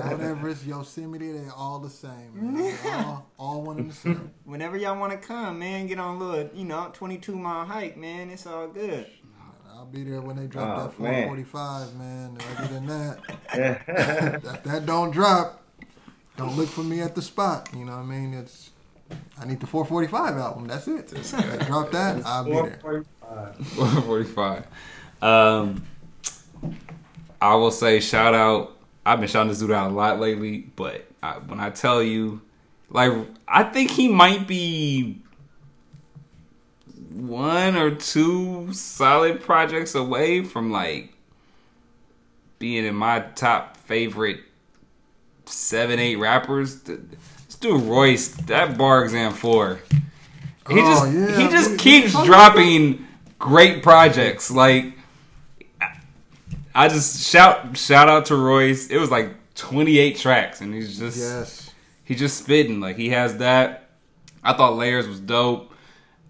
[SPEAKER 3] Mount Everest, Yosemite, they all the same. Man. All, all one and the same.
[SPEAKER 4] Whenever y'all want to come, man, get on a little, you know, 22 mile hike, man. It's all good.
[SPEAKER 3] I'll be there when they drop
[SPEAKER 2] Oh,
[SPEAKER 3] that 445, man. Other than that, if that don't drop, don't look for me at the spot. You know what I mean? It's I need the 445 album. That's it. If they drop that, I'll be there.
[SPEAKER 1] Four forty-five. Um, I will say shout out. I've been shouting this dude out a lot lately, but I, when I tell you, like, I think he might be one or two solid projects away from like being in my top favorite seven, eight rappers. This dude Royce, that bar exam four. He
[SPEAKER 3] Oh,
[SPEAKER 1] just
[SPEAKER 3] yeah,
[SPEAKER 1] he just keeps dropping great projects. Like I just shout shout out to Royce. It was like 28 tracks, and he's just
[SPEAKER 3] Yes.
[SPEAKER 1] he's just spitting. Like he has that. I thought Layers was dope.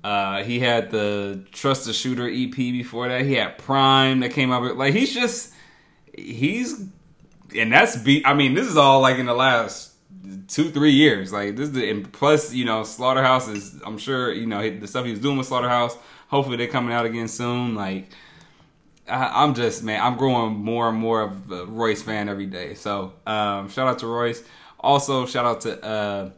[SPEAKER 1] Uh, he had the Trust the Shooter EP before that. He had PRhyme that came out. with- Like he's just he's and that's be. I mean, this is all like in the last two three years. Like this, is the, and plus you know Slaughterhouse is. I'm sure you know the stuff he was doing with Slaughterhouse. Hopefully they're coming out again soon. Like I, I'm just man, I'm growing more and more of a Royce fan every day. So um, shout out to Royce. Also shout out to. Uh,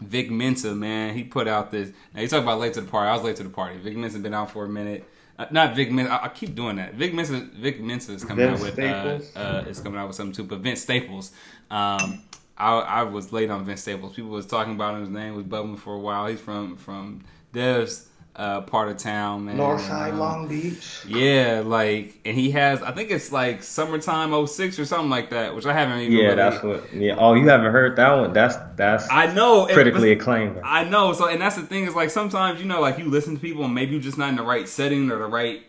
[SPEAKER 1] Vic Mensa, man, he put out this. Now you talk about late to the party. I was late to the party. Vic Mensa been out for a minute. Uh, not Vic Mensa. I, I keep doing that. Vic Mensa. Vic Mensa is coming
[SPEAKER 2] Vince
[SPEAKER 1] out with.
[SPEAKER 2] Staples?
[SPEAKER 1] Uh, uh, is coming out with something too. But Vince Staples. Um, I, I was late on Vince Staples. People was talking about him. His name was bubbling for a while. He's from from Dev's uh, part of town, man.
[SPEAKER 2] Northside
[SPEAKER 1] Um,
[SPEAKER 2] Long Beach.
[SPEAKER 1] Yeah, like, and he has. I think it's like summertime 06 or something like that, which I haven't even.
[SPEAKER 2] Yeah,
[SPEAKER 1] really-
[SPEAKER 2] that's what. Yeah. Oh, you haven't heard that one? That's that's
[SPEAKER 1] I know. and-
[SPEAKER 2] critically
[SPEAKER 1] but-
[SPEAKER 2] acclaimed.
[SPEAKER 1] I know. So, and that's the thing is like sometimes you know, like you listen to people and maybe you're just not in the right setting or the right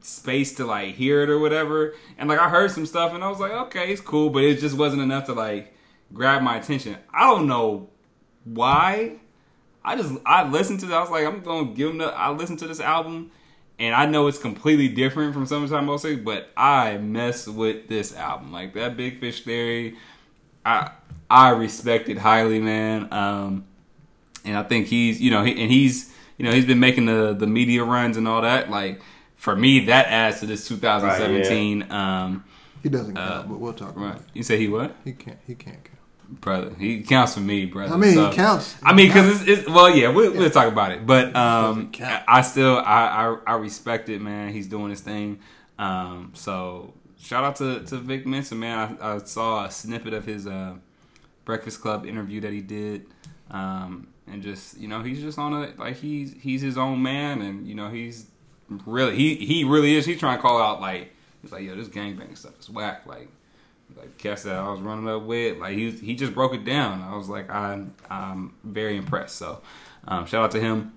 [SPEAKER 1] space to like hear it or whatever. And like I heard some stuff and I was like, okay, it's cool, but it just wasn't enough to like grab my attention. I don't know why. I just I listened to that. I was like, I'm gonna give them the. I listened to this album, and I know it's completely different from Summertime 06, but I mess with this album. Like that Big Fish Theory, I I respect it highly, man. Um, and I think he's you know he, and he's you know he's been making the the media runs and all that. Like for me, that adds to this 2017. Um,
[SPEAKER 3] He doesn't count,
[SPEAKER 1] Uh,
[SPEAKER 3] but we'll talk about
[SPEAKER 1] right?
[SPEAKER 3] it.
[SPEAKER 1] You say he what,
[SPEAKER 3] He can't. He can't count.
[SPEAKER 1] Brother? He counts for me, brother.
[SPEAKER 3] I mean,
[SPEAKER 1] So-
[SPEAKER 3] he counts.
[SPEAKER 1] I mean, because it's, it's well, yeah, we'll, we'll talk about it. But um, I still I, I I respect it, man. He's doing his thing. Um, so shout out to to Vic Mensa, man. I, I saw a snippet of his uh, Breakfast Club interview that he did, um, and just you know he's just on a like he's he's his own man, and you know he's really he he really is. He's trying to call out like he's like yo, this gangbang stuff is whack, like like cats that I was running up with. Like he he just broke it down. I was like I I'm very impressed. So um, shout out to him.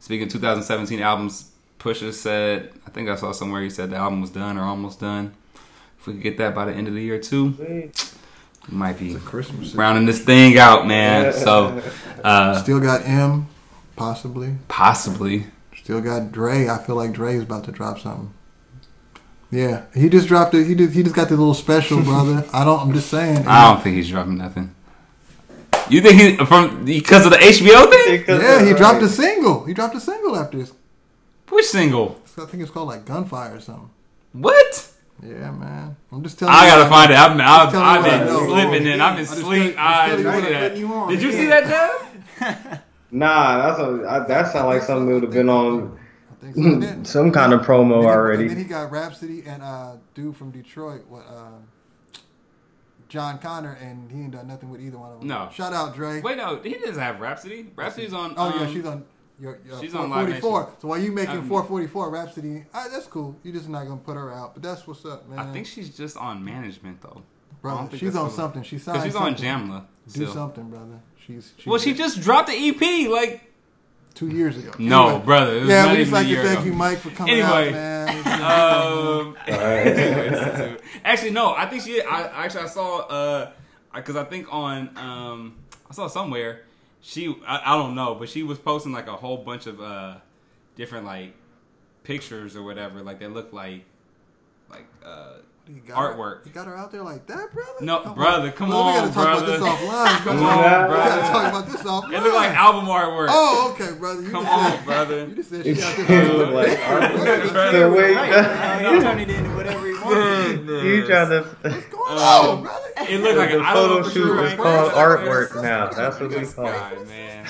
[SPEAKER 1] Speaking of 2017 albums, Pusha said I think I saw somewhere he said the album was done or almost done. If we could get that by the end of the year too, might be
[SPEAKER 3] Christmas.
[SPEAKER 1] rounding this thing out, man. So uh,
[SPEAKER 3] Still got M, possibly.
[SPEAKER 1] possibly.
[SPEAKER 3] Still got Dre. I feel like Dre is about to drop something. Yeah, he just dropped it. He just he just got the little special, brother. I don't. I'm just saying.
[SPEAKER 1] I don't think he's dropping nothing. You think he from because of the HBO thing?
[SPEAKER 3] Yeah, he dropped a single. He dropped a single after this.
[SPEAKER 1] Which single?
[SPEAKER 3] I think it's called like Gunfire or something.
[SPEAKER 1] What?
[SPEAKER 3] Yeah, man. I'm just telling
[SPEAKER 1] I
[SPEAKER 3] you.
[SPEAKER 1] gotta
[SPEAKER 3] what
[SPEAKER 1] find it. I've, I've, I've been
[SPEAKER 3] know.
[SPEAKER 1] slipping in. I've been
[SPEAKER 3] I just
[SPEAKER 1] sleep
[SPEAKER 3] I just
[SPEAKER 1] eyes.
[SPEAKER 3] you
[SPEAKER 1] Look
[SPEAKER 3] what
[SPEAKER 1] at
[SPEAKER 4] putting you
[SPEAKER 1] that. Did you see that, Dev?
[SPEAKER 2] Nah, that's a, I, that sounds like something that would have been on
[SPEAKER 3] I think so. Then-
[SPEAKER 2] some kind of
[SPEAKER 3] then
[SPEAKER 2] promo
[SPEAKER 3] he- And then
[SPEAKER 2] already.
[SPEAKER 3] he got Rapsody and uh, dude from Detroit, what uh, Jon Connor, and he ain't done nothing with either one of them.
[SPEAKER 1] No.
[SPEAKER 3] Shout out Dre.
[SPEAKER 1] Wait, no, he doesn't have Rapsody. Rapsody's on.
[SPEAKER 3] Oh yeah,
[SPEAKER 1] um,
[SPEAKER 3] she's on. Your, your
[SPEAKER 1] she's on Live
[SPEAKER 3] 444. So while you making
[SPEAKER 1] Um,
[SPEAKER 3] 444 Rapsody, ah, that's cool. You're just not gonna put her out, but that's what's up, man.
[SPEAKER 1] I think she's just on management though. I
[SPEAKER 3] brother, she's
[SPEAKER 1] that's
[SPEAKER 3] on
[SPEAKER 1] what-
[SPEAKER 3] something. She signed.
[SPEAKER 1] Because she's on
[SPEAKER 3] something.
[SPEAKER 1] Jamla.
[SPEAKER 3] Do
[SPEAKER 1] Still.
[SPEAKER 3] something, brother. She's, she's
[SPEAKER 1] Well, she just dropped the EP like
[SPEAKER 3] two years ago.
[SPEAKER 1] no,
[SPEAKER 3] Anyway,
[SPEAKER 1] brother. It was
[SPEAKER 3] Yeah,
[SPEAKER 1] not
[SPEAKER 3] we just
[SPEAKER 1] a
[SPEAKER 3] like to
[SPEAKER 1] year
[SPEAKER 3] thank
[SPEAKER 1] ago.
[SPEAKER 3] you, Mike, for coming
[SPEAKER 1] Anyway,
[SPEAKER 3] out, man.
[SPEAKER 1] Um,
[SPEAKER 2] Alright.
[SPEAKER 1] actually, no. I think she. I actually I saw uh, because I think on um, I saw somewhere she. I, I don't know, but she was posting like a whole bunch of uh, different like pictures or whatever. Like they look like like uh,
[SPEAKER 3] You got her-
[SPEAKER 1] artwork.
[SPEAKER 3] you got her out there like that, brother?
[SPEAKER 1] No,
[SPEAKER 3] Come
[SPEAKER 1] brother, come
[SPEAKER 3] Well,
[SPEAKER 1] on,
[SPEAKER 3] we gotta talk
[SPEAKER 1] brother.
[SPEAKER 3] about this offline,
[SPEAKER 1] Come on, brother.
[SPEAKER 3] We gotta talk about this offline.
[SPEAKER 1] It looked like album artwork.
[SPEAKER 3] Oh, okay, brother. You
[SPEAKER 1] Come
[SPEAKER 3] just
[SPEAKER 1] on,
[SPEAKER 3] said,
[SPEAKER 1] brother.
[SPEAKER 3] You just said
[SPEAKER 2] It
[SPEAKER 3] she out
[SPEAKER 2] look
[SPEAKER 3] there.
[SPEAKER 2] like artwork.
[SPEAKER 1] Brother.
[SPEAKER 2] So wait,
[SPEAKER 4] Right. Uh, he turned it into whatever he wanted.
[SPEAKER 2] you trying to?
[SPEAKER 3] What's going
[SPEAKER 1] Um,
[SPEAKER 3] on, brother?
[SPEAKER 1] It looked like
[SPEAKER 2] the
[SPEAKER 1] an I don't know
[SPEAKER 2] photo shoot
[SPEAKER 1] sure,
[SPEAKER 2] is
[SPEAKER 1] right?
[SPEAKER 2] called artwork now. That's what we call it.
[SPEAKER 1] man.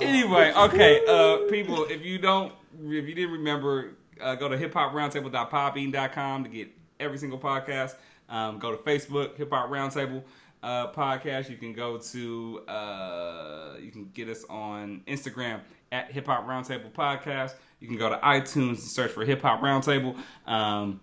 [SPEAKER 1] Anyway, okay, uh, people, if you don't, if you didn't remember, uh, go to hiphoproundtable.podbean.com to get every single podcast. Um, go to Facebook, Hip Hop Roundtable uh, podcast. You can go to, uh, you can get us on Instagram at Hip Hop Roundtable Podcast. You can go to iTunes and search for Hip Hop Roundtable. Um,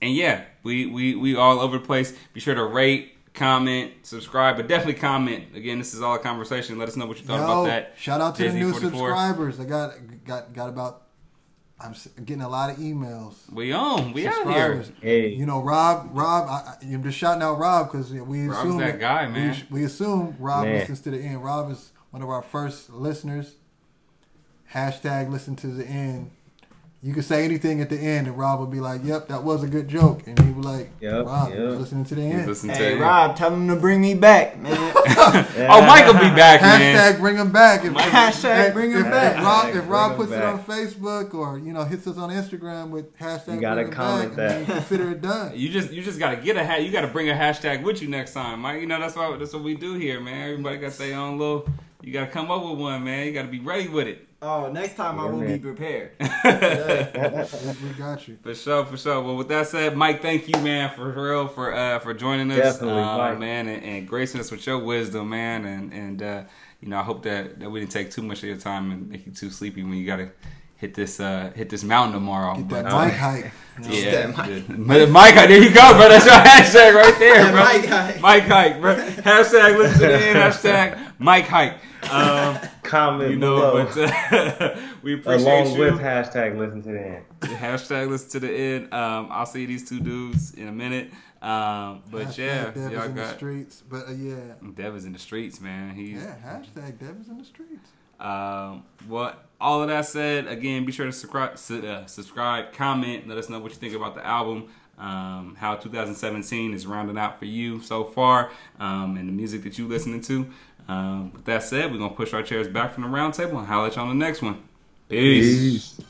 [SPEAKER 1] and yeah, we, we we all over the place. Be sure to rate, comment, subscribe, but definitely comment. Again, this is all a conversation. Let us know what you thought about that.
[SPEAKER 3] shout out to the
[SPEAKER 1] Disney
[SPEAKER 3] new
[SPEAKER 1] 44.
[SPEAKER 3] subscribers. I got got got about I'm getting a lot of emails.
[SPEAKER 1] We on. We out here.
[SPEAKER 2] Hey,
[SPEAKER 3] You know, Rob. Rob, I, I- I'm just shouting out Rob because we
[SPEAKER 1] Rob's
[SPEAKER 3] assume
[SPEAKER 1] that guy, man.
[SPEAKER 3] We, we assume Rob
[SPEAKER 2] Man.
[SPEAKER 3] listens to the end. Rob is one of our first listeners. Hashtag listen to the end. You could say anything at the end, and Rob would be like, "Yep, that was a good joke," and he would be like,
[SPEAKER 2] Yep,
[SPEAKER 3] "Rob,
[SPEAKER 2] yep.
[SPEAKER 3] you're listening to the
[SPEAKER 1] He's
[SPEAKER 3] end."
[SPEAKER 1] listening
[SPEAKER 4] Hey
[SPEAKER 1] to
[SPEAKER 4] Rob, tell him to bring me back, man.
[SPEAKER 1] Oh, Mike will be back, man.
[SPEAKER 3] Hashtag bring him back. If,
[SPEAKER 4] Hashtag bring him
[SPEAKER 3] if,
[SPEAKER 4] back.
[SPEAKER 3] If Rob,
[SPEAKER 2] Hashtag
[SPEAKER 3] if Rob puts
[SPEAKER 2] him
[SPEAKER 3] it on. Facebook or you know hits us on Instagram with hashtag
[SPEAKER 2] You gotta
[SPEAKER 3] bring
[SPEAKER 2] comment
[SPEAKER 3] back,
[SPEAKER 2] that.
[SPEAKER 3] then consider it done.
[SPEAKER 1] You just you just gotta get a hat. You gotta bring a hashtag with you next time, Mike. You know that's what that's what we do here, man. Everybody got their own little. You gotta come up with one, man. You gotta be ready with it.
[SPEAKER 4] Oh, next time I will
[SPEAKER 2] man.
[SPEAKER 4] be prepared.
[SPEAKER 3] we, we got you.
[SPEAKER 1] For sure, for sure. Well, with that said, Mike, thank you, man, for real, for uh, for joining us,
[SPEAKER 2] Definitely,
[SPEAKER 1] uh, man, and, and gracing us with your wisdom, man, and and uh, you know, I hope that, that we didn't take too much of your time and make you too sleepy when you gotta hit this uh, hit this mountain tomorrow.
[SPEAKER 3] Get
[SPEAKER 1] But,
[SPEAKER 3] that
[SPEAKER 1] uh,
[SPEAKER 3] hike.
[SPEAKER 1] Yeah,
[SPEAKER 4] That
[SPEAKER 1] Mike. Mike, there you go, bro. That's your hashtag right there,
[SPEAKER 4] That
[SPEAKER 1] bro.
[SPEAKER 4] Mike hike.
[SPEAKER 1] Mike hike, bro. Hashtag listen to the. Hashtag Mike hike. Um,
[SPEAKER 2] comment
[SPEAKER 1] you know,
[SPEAKER 2] below.
[SPEAKER 1] but uh, we appreciate
[SPEAKER 2] along
[SPEAKER 1] you.
[SPEAKER 2] with hashtag listen to the end.
[SPEAKER 1] Hashtag listen to the end. Um, I'll see these two dudes in a minute. Um, but
[SPEAKER 3] Hashtag
[SPEAKER 1] yeah,
[SPEAKER 3] Dev
[SPEAKER 1] y'all
[SPEAKER 3] in the
[SPEAKER 1] got
[SPEAKER 3] streets. But uh, yeah,
[SPEAKER 1] Dev is in the streets, man. He's
[SPEAKER 3] yeah. Hashtag Dev is in the streets.
[SPEAKER 1] um, well, all of that said, again, be sure to subscribe, uh, subscribe, comment, let us know what you think about the album, um, how 2017 is rounding out for you so far, um, and the music that you're listening to. Um, with that said, we're gonna push our chairs back from the round table and at you on the next one. Peace.
[SPEAKER 2] Peace.